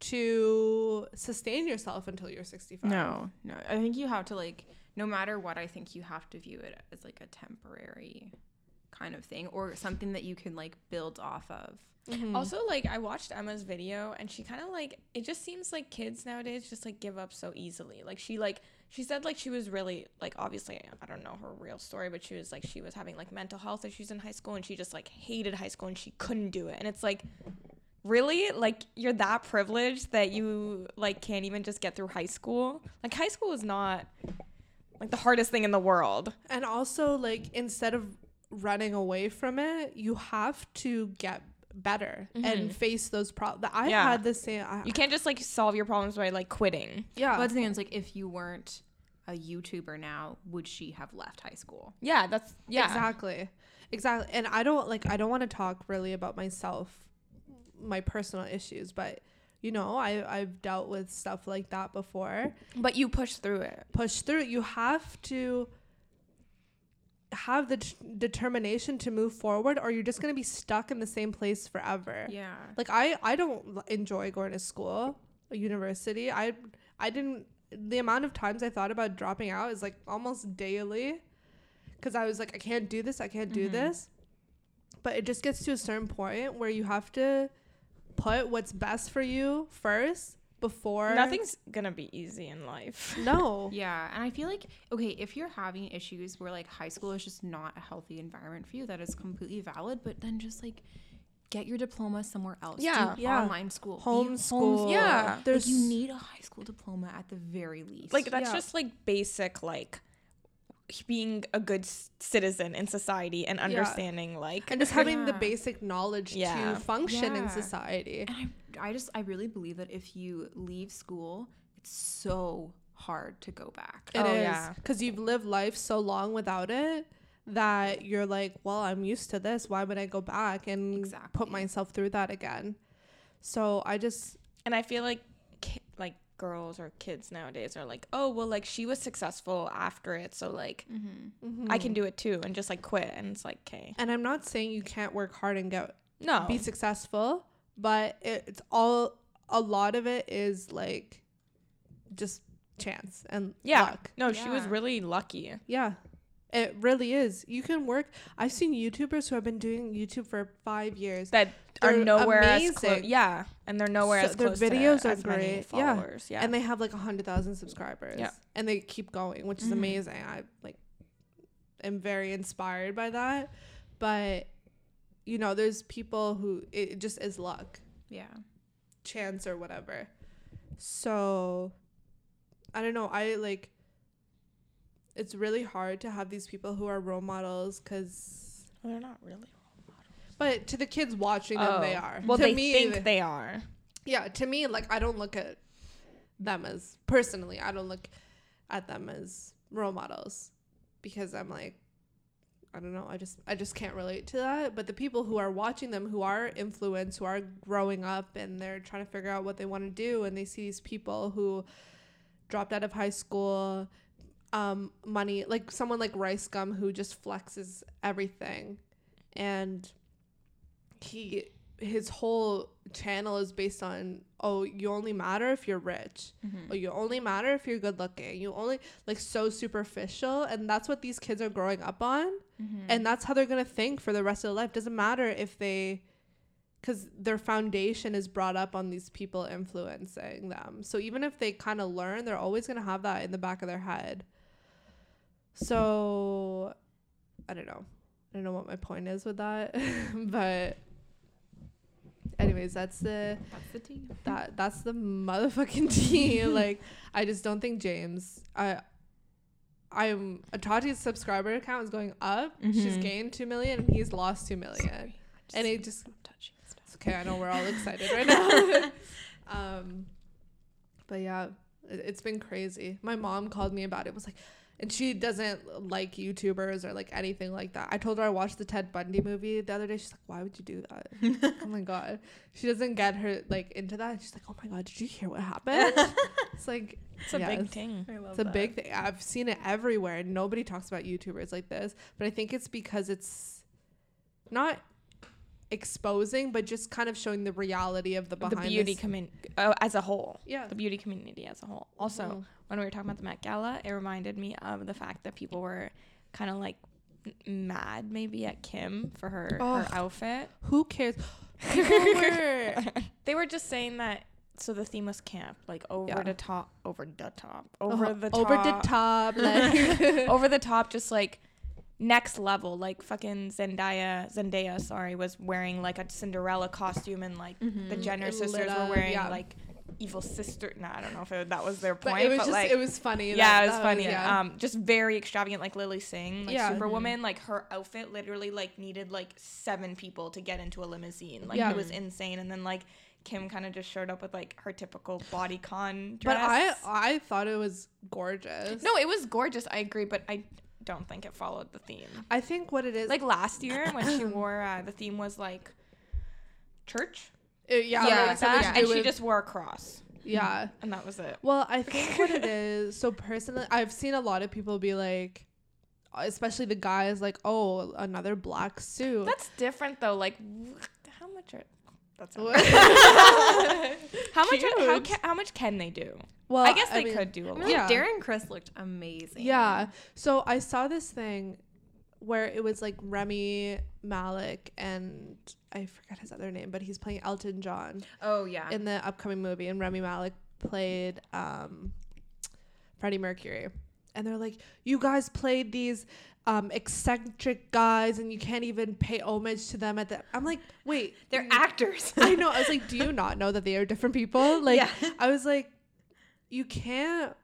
Speaker 2: to sustain yourself until you're 65
Speaker 3: No, no. I think you have to like no matter what, I think you have to view it as like a temporary kind of thing or something that you can like build off of.
Speaker 2: Mhm.
Speaker 1: Also, like I watched Emma's video, and she kind of like it just seems like kids nowadays just like give up so easily. Like she like she said like she was really like obviously I don't know her real story, but she was like she was having like mental health issues in high school, and she just like hated high school, and she couldn't do it. And it's like really like you're that privileged that you like can't even just get through high school. Like high school is not like the hardest thing in the world.
Speaker 2: And also, like, instead of running away from it, you have to get better and mm-hmm. face those problems. I
Speaker 1: Yeah.
Speaker 2: had the same. I,
Speaker 1: You can't just like solve your problems by like quitting.
Speaker 2: yeah.
Speaker 3: But the thing is, like, if you weren't a YouTuber now, would she have left high school?
Speaker 1: Yeah, that's yeah.
Speaker 2: Exactly. Exactly. And I don't like, I don't want to talk really about myself, my personal issues, but. You know, I I've dealt with stuff like that before.
Speaker 1: But you push through it.
Speaker 2: Push through. it. You have to have the d- determination to move forward, or you're just gonna be stuck in the same place forever.
Speaker 3: Yeah.
Speaker 2: like i i don't enjoy going to school university i i didn't the amount of times i thought about dropping out is like almost daily because i was like i can't do this i can't do
Speaker 3: Mhm.
Speaker 2: this but it just gets to a certain point where you have to put what's best for you first before
Speaker 1: Nothing's gonna be easy in life.
Speaker 2: no
Speaker 3: Yeah, and I feel like okay, if you're having issues where like high school is just not a healthy environment for you, that is completely valid. But then just like get your diploma somewhere else.
Speaker 1: Yeah.
Speaker 3: Do
Speaker 2: Yeah.
Speaker 3: online school, Be
Speaker 2: homeschool
Speaker 1: Yeah.
Speaker 3: Like, you need a high school diploma at the very least.
Speaker 1: Like that's
Speaker 2: Yeah.
Speaker 1: just like basic like being a good citizen in society and understanding like
Speaker 2: and just having the basic knowledge
Speaker 1: Yeah.
Speaker 2: to function in society
Speaker 3: and I, I just I really believe that if you leave school, it's so hard to go back.
Speaker 2: It oh, is
Speaker 1: Oh, yeah.
Speaker 2: because you've lived life so long without it that you're like, well, I'm used to this. Why would I go back and put myself through that again? So I just
Speaker 1: and I feel like girls or kids nowadays are like, "Oh, well like she was successful after it, so like
Speaker 3: Mm-hmm.
Speaker 1: I can do it too." And just like quit and it's like, "Okay."
Speaker 2: and I'm not saying you can't work hard and go
Speaker 1: No.
Speaker 2: be successful, but it, it's all a lot of it is like just chance and
Speaker 1: yeah.
Speaker 2: luck.
Speaker 1: No, she was really lucky.
Speaker 2: Yeah. It really is. You can work. I've seen YouTubers who have been doing YouTube for five years.
Speaker 1: That are
Speaker 2: They're
Speaker 1: nowhere as close. Yeah, and they're nowhere
Speaker 2: So
Speaker 1: as
Speaker 2: their
Speaker 1: close
Speaker 2: videos
Speaker 1: to
Speaker 2: are great. Yeah.
Speaker 1: followers. Yeah.
Speaker 2: and they have like a hundred thousand subscribers.
Speaker 1: Yeah.
Speaker 2: and they keep going, which is
Speaker 3: Mhm.
Speaker 2: amazing. I like am very inspired by that. But you know, there's people who it just is luck,
Speaker 3: Yeah.
Speaker 2: chance, or whatever. So I don't know. I like. It's really hard to have these people who are role models because,
Speaker 1: well, they're not really. Role models.
Speaker 2: But to the kids watching them, they
Speaker 1: Oh.
Speaker 2: are.
Speaker 1: Well,
Speaker 2: to
Speaker 1: they
Speaker 2: me,
Speaker 1: think
Speaker 2: they-
Speaker 1: they are.
Speaker 2: yeah to me like i don't look at them as personally i don't look at them as role models because i'm like i don't know i just i just can't relate to that but the people who are watching them who are influenced who are growing up and they're trying to figure out what they want to do and they see these people who dropped out of high school um money like someone like RiceGum who just flexes everything. And he his whole channel is based on oh you only matter if you're rich.
Speaker 3: Mm-hmm.
Speaker 2: oh you only matter if you're good looking. You only like so superficial. And that's what these kids are growing up on.
Speaker 3: Mm-hmm.
Speaker 2: and that's how they're gonna think for the rest of their life. Doesn't matter if they because their foundation is brought up on these people influencing them. So even if they kind of learn they're always gonna have that in the back of their head so i don't know i don't know what my point is with that but anyways, that's the
Speaker 3: That's the tea.
Speaker 2: that that's the motherfucking tea. like I just don't think James. I I'm Tati's subscriber account is going up. She's
Speaker 3: Mhm.
Speaker 2: gained two million and he's lost two million. And it just
Speaker 3: touching stuff.
Speaker 2: it's okay. I know we're all excited right now. um, but yeah, it, it's been crazy. My mom called me about it. Was like, and she doesn't like YouTubers or like anything like that. I told her I watched the Ted Bundy movie the other day. She's like, "Why would you do that?" oh my god, she doesn't get her like into that. She's like, "Oh my god, did you hear what happened?" it's like
Speaker 1: It's a
Speaker 2: yes.
Speaker 1: big thing.
Speaker 3: I love
Speaker 2: It's a big thing. I've seen it everywhere. and Nobody talks about YouTubers like this, but I think it's because it's not exposing, but just kind of showing the reality of the behind The beauty
Speaker 1: community uh, as a whole.
Speaker 2: Yeah.
Speaker 1: The beauty community as a whole. Also,
Speaker 2: Mhm.
Speaker 1: when we were talking about the Met Gala, it reminded me of the fact that people were kind of like mad maybe at Kim for her her outfit.
Speaker 2: Who cares? Were
Speaker 1: They were just saying that. So the theme was camp, like over
Speaker 2: Yeah.
Speaker 1: the top, over the top, over
Speaker 2: uh,
Speaker 1: the top,
Speaker 2: over the top, like
Speaker 1: over the top, just like next level. Like fucking Zendaya, Zendaya, sorry, was wearing like a Cinderella costume, and like the Jenner
Speaker 2: It
Speaker 1: sisters were wearing
Speaker 2: yeah.
Speaker 1: like evil sister. No, I don't know if it, that was their
Speaker 2: but
Speaker 1: point,
Speaker 2: it was
Speaker 1: but
Speaker 2: just
Speaker 1: like
Speaker 2: it was funny.
Speaker 1: yeah, it was funny.
Speaker 2: yeah.
Speaker 1: Um, just very extravagant, like Lilly Singh, like
Speaker 2: Yeah.
Speaker 1: Superwoman. Like her outfit literally like needed like seven people to get into a limousine. Like
Speaker 2: Yeah.
Speaker 1: it was insane. And then like Kim kind of just showed up with like her typical bodycon dress.
Speaker 2: but I I thought it was gorgeous.
Speaker 1: no, it was gorgeous. I agree, but I don't think it followed the theme.
Speaker 2: I think what it is
Speaker 1: Like last year when she wore uh, the theme was like church.
Speaker 2: it- yeah,
Speaker 1: Yeah,
Speaker 2: like
Speaker 1: like that,
Speaker 2: to
Speaker 1: and
Speaker 2: do
Speaker 1: she just wore a cross,
Speaker 2: yeah.
Speaker 1: and that was it.
Speaker 2: Well, I think what it is. So personally, I've seen a lot of people be like, especially the guys, like, "Oh, another black suit."
Speaker 1: That's different though. Like, how much are that's
Speaker 2: What?
Speaker 1: how much how,
Speaker 2: Cute.
Speaker 1: ca- how much can they do?
Speaker 2: Well,
Speaker 1: I guess they
Speaker 2: mean,
Speaker 1: could do a
Speaker 3: I
Speaker 1: lot.
Speaker 3: mean,
Speaker 2: Yeah.
Speaker 3: Darren Criss looked amazing.
Speaker 2: Yeah. So I saw this thing where it was like Rami Malek and I forgot his other name, but he's playing Elton John
Speaker 3: Oh yeah.
Speaker 2: in the upcoming movie, and Rami Malek played um, Freddie Mercury. And they're like, you guys played these um, eccentric guys, and you can't even pay homage to them at the. I'm like, wait,
Speaker 3: They're actors.
Speaker 2: I know. I was like, do you not know that they are different people? Like,
Speaker 3: Yeah.
Speaker 2: I was like, you can't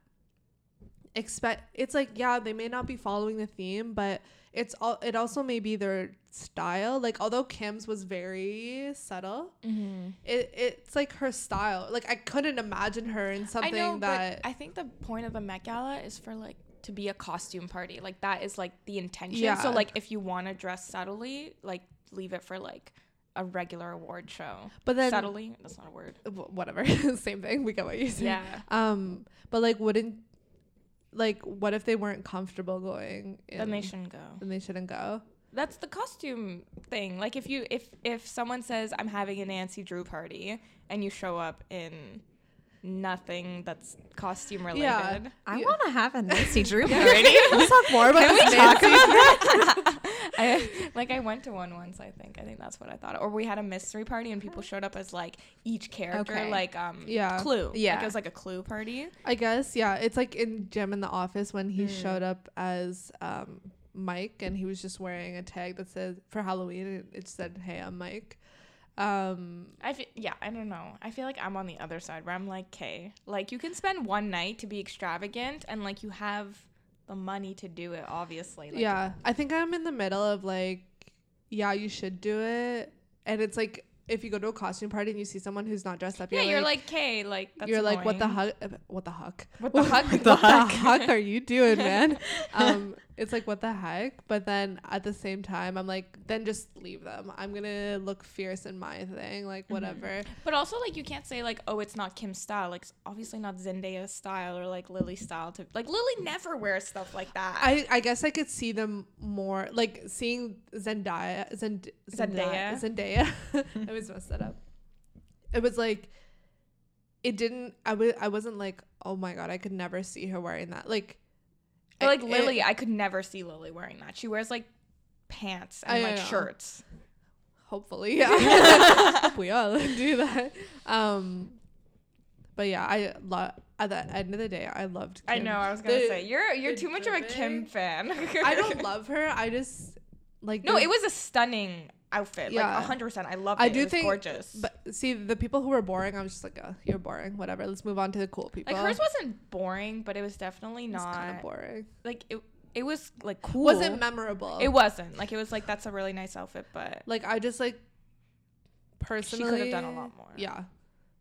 Speaker 2: expect. It's like, yeah, they may not be following the theme, but it's all. It also may be their style. Like, although Kim's was very subtle,
Speaker 1: Mm-hmm.
Speaker 2: it it's like her style. Like, I couldn't imagine her in something
Speaker 1: I know,
Speaker 2: that.
Speaker 1: but I think the point of the Met Gala is for like to be a costume party. Like that is like the intention.
Speaker 2: Yeah.
Speaker 1: So like if you want to dress subtly, like leave it for like a regular award show.
Speaker 2: but then
Speaker 1: subtly, that's not a word.
Speaker 2: whatever, same thing. We get what you're saying.
Speaker 1: Yeah.
Speaker 2: Um, but like, wouldn't like what if they weren't comfortable going?
Speaker 1: Then they shouldn't go.
Speaker 2: Then they shouldn't go.
Speaker 1: That's the costume thing. Like if you if if someone says I'm having a Nancy Drew party and you show up in nothing that's costume related.
Speaker 2: Yeah.
Speaker 3: I
Speaker 2: Yeah.
Speaker 3: want to have a Nancy Drew
Speaker 2: Yeah.
Speaker 3: party.
Speaker 2: Let's talk more about
Speaker 1: Can we
Speaker 2: this
Speaker 1: talk about that? I, like I went to one once. I think. I think that's what I thought. Or we had a mystery party and people showed up as like each character,
Speaker 3: Okay.
Speaker 1: like um,
Speaker 2: Yeah.
Speaker 1: Clue. Like,
Speaker 3: Yeah.
Speaker 1: it was like a Clue party.
Speaker 2: I guess yeah. It's like in Jim in the office when he
Speaker 1: Mm.
Speaker 2: showed up as um Mike and he was just wearing a tag that said for Halloween and it said Hey I'm Mike. Um
Speaker 1: I feel, yeah, I don't know. I feel like I'm on the other side where I'm like, okay, like you can spend one night to be extravagant and like you have the money to do it. Obviously, like,
Speaker 2: yeah. I think I'm in the middle of like yeah you should do it and it's like if you go to a costume party and you see someone who's not dressed up
Speaker 1: Yeah,
Speaker 2: you're,
Speaker 1: you're
Speaker 2: like,
Speaker 1: okay, like that's
Speaker 2: you're like what the
Speaker 1: annoying.
Speaker 2: huck what the huck
Speaker 1: What the heck?
Speaker 2: what the heck are you doing man um it's like what the heck but then at the same time i'm like then just leave them i'm gonna look fierce in my thing like
Speaker 1: Mm-hmm.
Speaker 2: whatever
Speaker 1: But also, like, you can't say like, oh, it's not Kim's style. Like, obviously not Zendaya's style or like Lily's style. To like, Lily never wears stuff like that.
Speaker 2: i i guess i could see them more like seeing zendaya Zend-
Speaker 1: Zendaya.
Speaker 2: zendaya i always messed that up it was like it didn't i was i wasn't like oh my god i could never see her wearing that like
Speaker 1: But, like
Speaker 2: it-
Speaker 1: Lily, I could never see Lily wearing that. She wears like pants and
Speaker 2: I
Speaker 1: like
Speaker 2: know.
Speaker 1: shirts.
Speaker 2: hopefully yeah we all do that um but yeah i love at the end of the day i loved
Speaker 1: I know. I was gonna
Speaker 2: The-
Speaker 1: say you're you're too much of a Kim fan.
Speaker 2: i don't love her i just like
Speaker 1: No,
Speaker 2: the-
Speaker 1: it was a stunning outfit.
Speaker 2: Yeah.
Speaker 1: Like hundred percent. I love it.
Speaker 2: I do
Speaker 1: it
Speaker 2: think-
Speaker 1: gorgeous.
Speaker 2: But see, the people who were boring, I was just like, oh, you're boring. Whatever. Let's move on to the cool people.
Speaker 1: like hers wasn't boring, but it was definitely not
Speaker 2: kind of boring.
Speaker 1: like it. It was like cool.
Speaker 2: Wasn't memorable.
Speaker 1: It wasn't like it was like that's a really nice outfit, but
Speaker 2: like I just like
Speaker 1: she
Speaker 2: personally
Speaker 1: could have done a lot more.
Speaker 2: Yeah,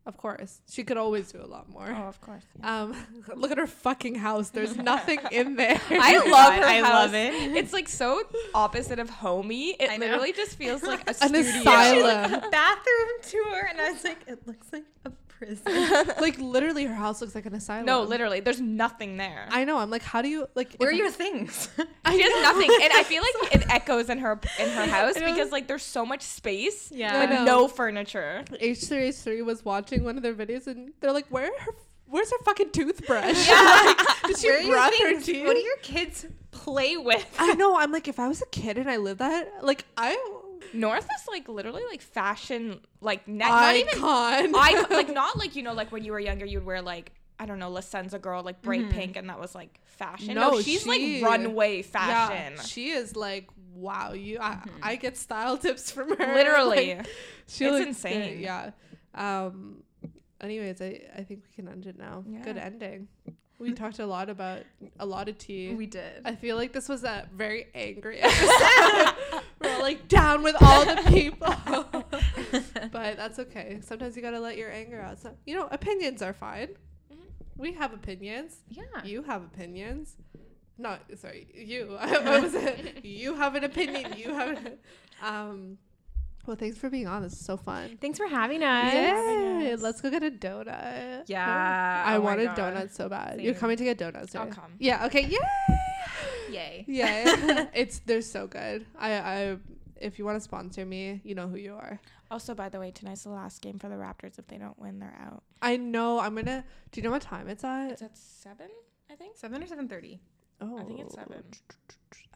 Speaker 2: of course. She could always do a lot more.
Speaker 1: Oh, of course. yeah.
Speaker 2: Um, look at her fucking house. There's nothing in there.
Speaker 1: I love
Speaker 3: God,
Speaker 1: her
Speaker 3: I
Speaker 1: house.
Speaker 3: love it.
Speaker 1: It's like so opposite of homey. It
Speaker 3: I know.
Speaker 1: literally just feels like a
Speaker 2: An
Speaker 1: studio.
Speaker 2: asylum.
Speaker 3: bathroom tour, and I was like, it looks like a prison.
Speaker 2: like literally, her house looks like an asylum.
Speaker 1: No, literally, there's nothing there.
Speaker 2: I know. I'm like, how do you like?
Speaker 3: Where are
Speaker 2: if-
Speaker 3: your things?
Speaker 1: she has nothing, and I feel like it echoes in her in her house because like there's so much space,
Speaker 3: Yeah.
Speaker 2: I
Speaker 1: but no furniture.
Speaker 2: H3H3 was watching one of their videos and they're like, where are her, where's her fucking toothbrush?
Speaker 1: Yeah.
Speaker 2: Like, did she
Speaker 3: are your
Speaker 2: brush her teeth?
Speaker 3: What do your kids play with?
Speaker 2: I know. I'm like, if I was a kid and I lived that, like, I,
Speaker 1: North is like literally like fashion, like ne- not even. I like not like you know like when you were younger you'd wear like I don't know La Senza girl like bright
Speaker 3: Mhm.
Speaker 1: pink and that was like fashion. No,
Speaker 2: No,
Speaker 1: she's
Speaker 2: she-
Speaker 1: like runway fashion.
Speaker 2: Yeah, she is like, wow. You, I,
Speaker 3: Mhm.
Speaker 2: I get style tips from her.
Speaker 1: Literally.
Speaker 2: Like, she
Speaker 1: It's insane.
Speaker 2: great, Yeah. Um. Anyways, I I think we can end it now. Good ending. We talked a lot about a lot of tea.
Speaker 3: We did.
Speaker 2: I feel like this was a very angry episode. Like down with all the people. but that's okay. Sometimes you gotta let your anger out. So, you know, opinions are fine.
Speaker 1: Mhm.
Speaker 2: We have opinions.
Speaker 3: yeah.
Speaker 2: You have opinions. No, sorry, you. what was it? You have an opinion. You have an. Um. Well, thanks for being on. This is so fun.
Speaker 3: Thanks for having us.
Speaker 2: Yay! Let's go get a donut.
Speaker 3: Yeah.
Speaker 2: I
Speaker 3: oh
Speaker 2: wanted donuts so bad. You're coming to get donuts,
Speaker 1: I'll come.
Speaker 2: Yeah. Okay. Yay!
Speaker 3: Yay.
Speaker 2: Yeah, it's they're so good. I I if you want to sponsor me, you know who you are.
Speaker 1: Also, by the way, tonight's the last game for the Raptors. If they don't win, they're out.
Speaker 2: I know. I'm gonna. Do you know what time it's at?
Speaker 1: It's at seven, I think.
Speaker 3: Seven or seven thirty.
Speaker 2: Oh,
Speaker 1: I think it's seven.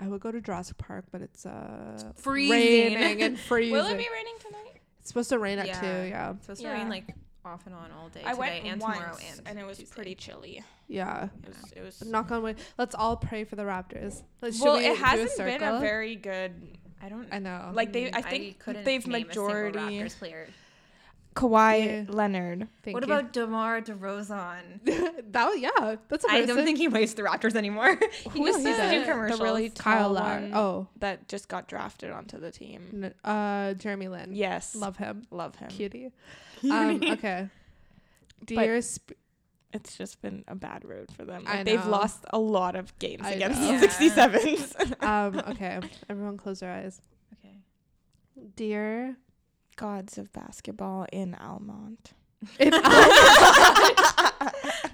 Speaker 2: I would go to Jurassic Park, but it's uh
Speaker 3: freezing.
Speaker 2: raining and freezing.
Speaker 1: Will it be raining tonight?
Speaker 2: It's supposed to rain at
Speaker 3: Yeah.
Speaker 2: two. Yeah,
Speaker 3: It's supposed
Speaker 1: Yeah.
Speaker 3: to rain like off and on all day
Speaker 1: I
Speaker 3: today
Speaker 1: went
Speaker 3: and
Speaker 1: once,
Speaker 3: tomorrow and
Speaker 1: and it was
Speaker 3: Tuesday.
Speaker 1: pretty chilly.
Speaker 2: yeah.
Speaker 1: It was. It was.
Speaker 2: Knock on wood. Let's all pray for the Raptors. Let's,
Speaker 1: well,
Speaker 2: we
Speaker 1: it hasn't been a very good.
Speaker 3: I don't
Speaker 2: I know.
Speaker 1: Like they, I think
Speaker 3: couldn't
Speaker 1: they've
Speaker 3: name a
Speaker 1: majority.
Speaker 3: Raptors player.
Speaker 1: Kawhi
Speaker 2: Yeah.
Speaker 1: Leonard.
Speaker 2: Thank
Speaker 3: what
Speaker 2: you.
Speaker 3: about DeMar DeRozan?
Speaker 2: that? was- Yeah, that's.
Speaker 3: I
Speaker 2: impressive.
Speaker 3: don't think he plays the Raptors anymore. he
Speaker 1: Who
Speaker 3: just
Speaker 1: is
Speaker 3: does
Speaker 1: the-
Speaker 3: do
Speaker 1: the really
Speaker 2: Kyle
Speaker 1: tall
Speaker 2: Lowry.
Speaker 1: one
Speaker 2: Oh,
Speaker 1: that just got drafted onto the team.
Speaker 2: n- uh, Jeremy Lin.
Speaker 1: Yes,
Speaker 2: love him.
Speaker 1: love him.
Speaker 2: Cutie. Um, okay. Dear sp-
Speaker 1: It's just been a bad road for them.
Speaker 2: I
Speaker 1: Like, they've lost a lot of games
Speaker 2: I
Speaker 1: against
Speaker 2: know.
Speaker 1: the 67s.
Speaker 2: um, okay, everyone close their eyes.
Speaker 3: Okay.
Speaker 2: Dear
Speaker 1: Gods of basketball in Almonte.
Speaker 2: it's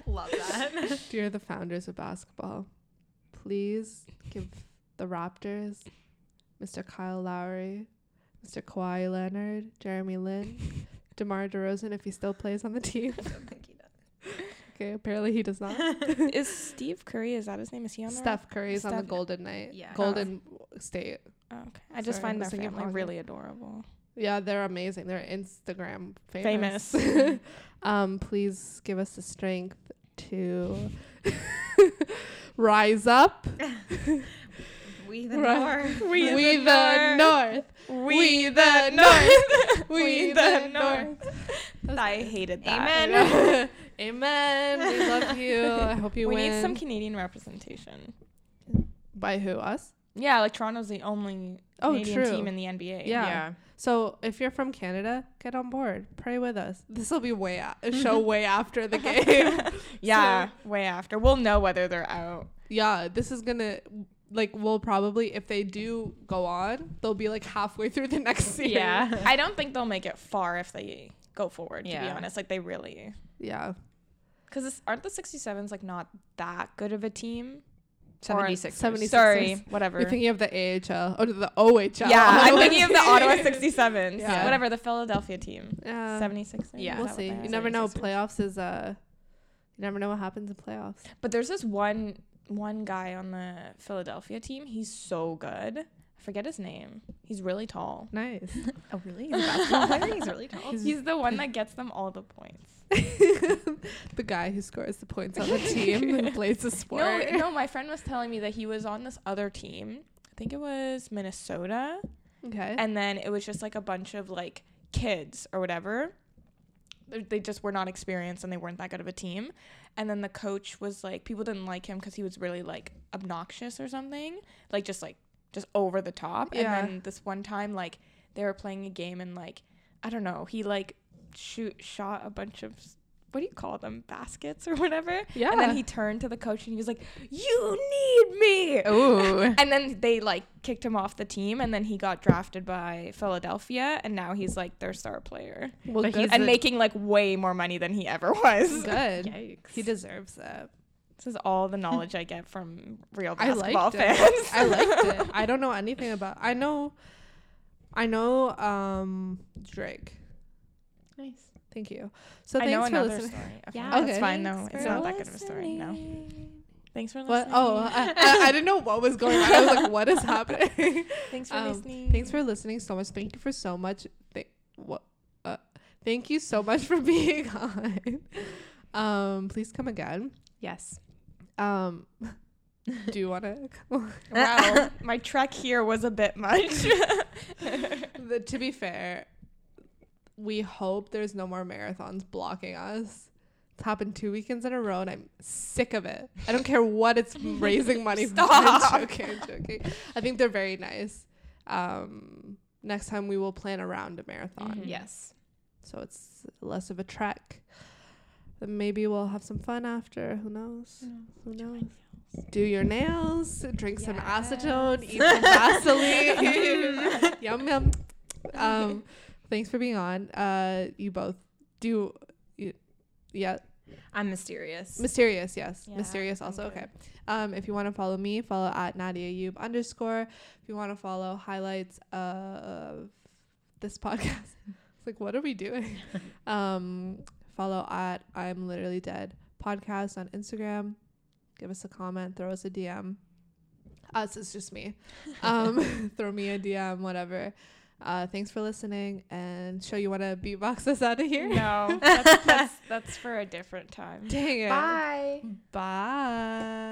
Speaker 3: Love that.
Speaker 2: dear the founders of basketball, please give the Raptors, Mr. Kyle Lowry, Mr. Kawhi Leonard, Jeremy Lin, DeMar DeRozan if he still plays on the team.
Speaker 3: I don't think he does.
Speaker 2: Okay, apparently he does not.
Speaker 1: is Steve Curry? Is that his name? Is he on there?
Speaker 2: Steph Curry's on the Golden Knight.
Speaker 3: Yeah.
Speaker 2: Golden State.
Speaker 1: Oh, okay. I just
Speaker 2: Sorry, I
Speaker 1: find
Speaker 2: was
Speaker 1: their family really adorable.
Speaker 2: Yeah, they're amazing. They're Instagram famous.
Speaker 1: Famous.
Speaker 2: um, please give us the strength to rise up.
Speaker 3: We the
Speaker 2: Right.
Speaker 3: North.
Speaker 1: We,
Speaker 2: We the North.
Speaker 1: We
Speaker 2: the
Speaker 1: the
Speaker 2: North.
Speaker 1: North.
Speaker 2: We
Speaker 1: We
Speaker 2: the
Speaker 1: the
Speaker 2: North.
Speaker 1: North. I hated that.
Speaker 3: Amen.
Speaker 2: Amen. We love you. I hope you
Speaker 1: We
Speaker 2: win.
Speaker 1: We need some Canadian representation.
Speaker 2: By who? Us?
Speaker 1: Yeah, like Toronto's the only
Speaker 2: Oh,
Speaker 1: Canadian
Speaker 2: true.
Speaker 1: team in the NBA.
Speaker 2: Yeah. So if you're from Canada, get on board. Pray with us. This will be way a- a show way after the game.
Speaker 1: Yeah, way after. We'll know whether they're out.
Speaker 2: yeah, this is gonna like we'll probably if they do go on, they'll be like halfway through the next series.
Speaker 3: Yeah.
Speaker 1: I don't think they'll make it far if they go forward, to be honest. Like they really
Speaker 2: Yeah.
Speaker 1: because aren't the 67s like not that good of a team?
Speaker 3: 76.
Speaker 2: 76.
Speaker 1: Sorry, whatever.
Speaker 2: You're thinking of the AHL. Oh, the OHL.
Speaker 1: yeah, I'm thinking of the
Speaker 2: team.
Speaker 1: Ottawa 67s.
Speaker 2: Yeah.
Speaker 1: Whatever, the Philadelphia team.
Speaker 2: Yeah.
Speaker 1: 76.
Speaker 3: Yeah.
Speaker 2: We'll see. You never know. Playoffs is uh you never know what happens in playoffs.
Speaker 1: But there's this one one guy on the Philadelphia team. He's so good. I forget his name. He's really tall.
Speaker 2: Nice.
Speaker 3: Oh, really? He's a basketball player? He's really tall.
Speaker 2: He's-
Speaker 1: He's the one that gets them all the points.
Speaker 2: the guy who scores the points on the team and plays the sport.
Speaker 1: No, no, my friend was telling me that he was on this other team. I think it was Minnesota.
Speaker 2: Okay.
Speaker 1: and then it was just like a bunch of like kids or whatever They- they just were not experienced and they weren't that good of a team and then the coach was like people didn't like him because he was really like obnoxious or something like just like just over the top
Speaker 2: Yeah.
Speaker 1: and then this one time like they were playing a game and like i don't know he like shoot shot a bunch of what do you call them baskets or whatever
Speaker 2: yeah.
Speaker 1: and then he turned to the coach and he was like you need me
Speaker 3: Ooh.
Speaker 1: and then they like kicked him off the team and then he got drafted by Philadelphia and now he's like their star player
Speaker 2: well,
Speaker 3: but
Speaker 2: good.
Speaker 3: he's
Speaker 1: and
Speaker 3: the-
Speaker 1: making like way more money than he ever was.
Speaker 2: good.
Speaker 3: Yikes.
Speaker 2: He deserves that.
Speaker 1: This is all the knowledge I get from real
Speaker 2: I
Speaker 1: basketball
Speaker 2: liked
Speaker 1: fans.
Speaker 2: it. I liked it. I don't know anything about. I know. I know. Um, Drake.
Speaker 3: nice.
Speaker 2: Thank you. So
Speaker 1: I
Speaker 2: thanks
Speaker 1: know
Speaker 2: for
Speaker 1: another
Speaker 2: listening.
Speaker 1: story. Okay.
Speaker 3: Yeah.
Speaker 1: That's
Speaker 2: Okay.
Speaker 1: fine though. It's
Speaker 3: for
Speaker 1: not that good of a story. No. Thanks for
Speaker 2: What?
Speaker 1: listening.
Speaker 2: Oh, I, I, I didn't know what was going on. I was like, what is happening?
Speaker 1: Thanks for
Speaker 2: Um,
Speaker 1: listening.
Speaker 2: Thanks for listening so much. Thank you for so much. Th- what? Uh, thank you so much for being on. Um, please come again.
Speaker 3: Yes.
Speaker 2: Um, do you want to?
Speaker 1: Wow, my trek here was a bit much.
Speaker 2: the, to be fair, we hope there's no more marathons blocking us. It's happened two weekends in a row, and I'm sick of it. I don't care what it's raising money for.
Speaker 1: Stop.
Speaker 2: I'm joking, I'm joking. I think they're very nice. Um, next time we will plan around a marathon,
Speaker 1: Mhm.
Speaker 3: Yes.
Speaker 2: so it's less of a trek. Then maybe we'll have some fun after. Who knows? Who knows? Do your nails, drink some acetone, eat some Vaseline. yum yum. Um, thanks for being on. Uh, you both do. You, yeah,
Speaker 3: I'm mysterious.
Speaker 2: mysterious. Yes,
Speaker 1: Yeah,
Speaker 2: mysterious. Also, okay. Um, if you want to follow me, follow at Nadia Yub underscore. If you want to follow highlights of this podcast, it's like, what are we doing? um, follow at I'm literally dead podcast on Instagram. Give us a comment, throw us a DM. Us is just me. Um, throw me a DM, whatever. Uh, thanks for listening. And show you want to beatbox us out of here?
Speaker 1: no, that's, that's, that's for a different time.
Speaker 2: Dang it.
Speaker 3: Bye.
Speaker 2: Bye.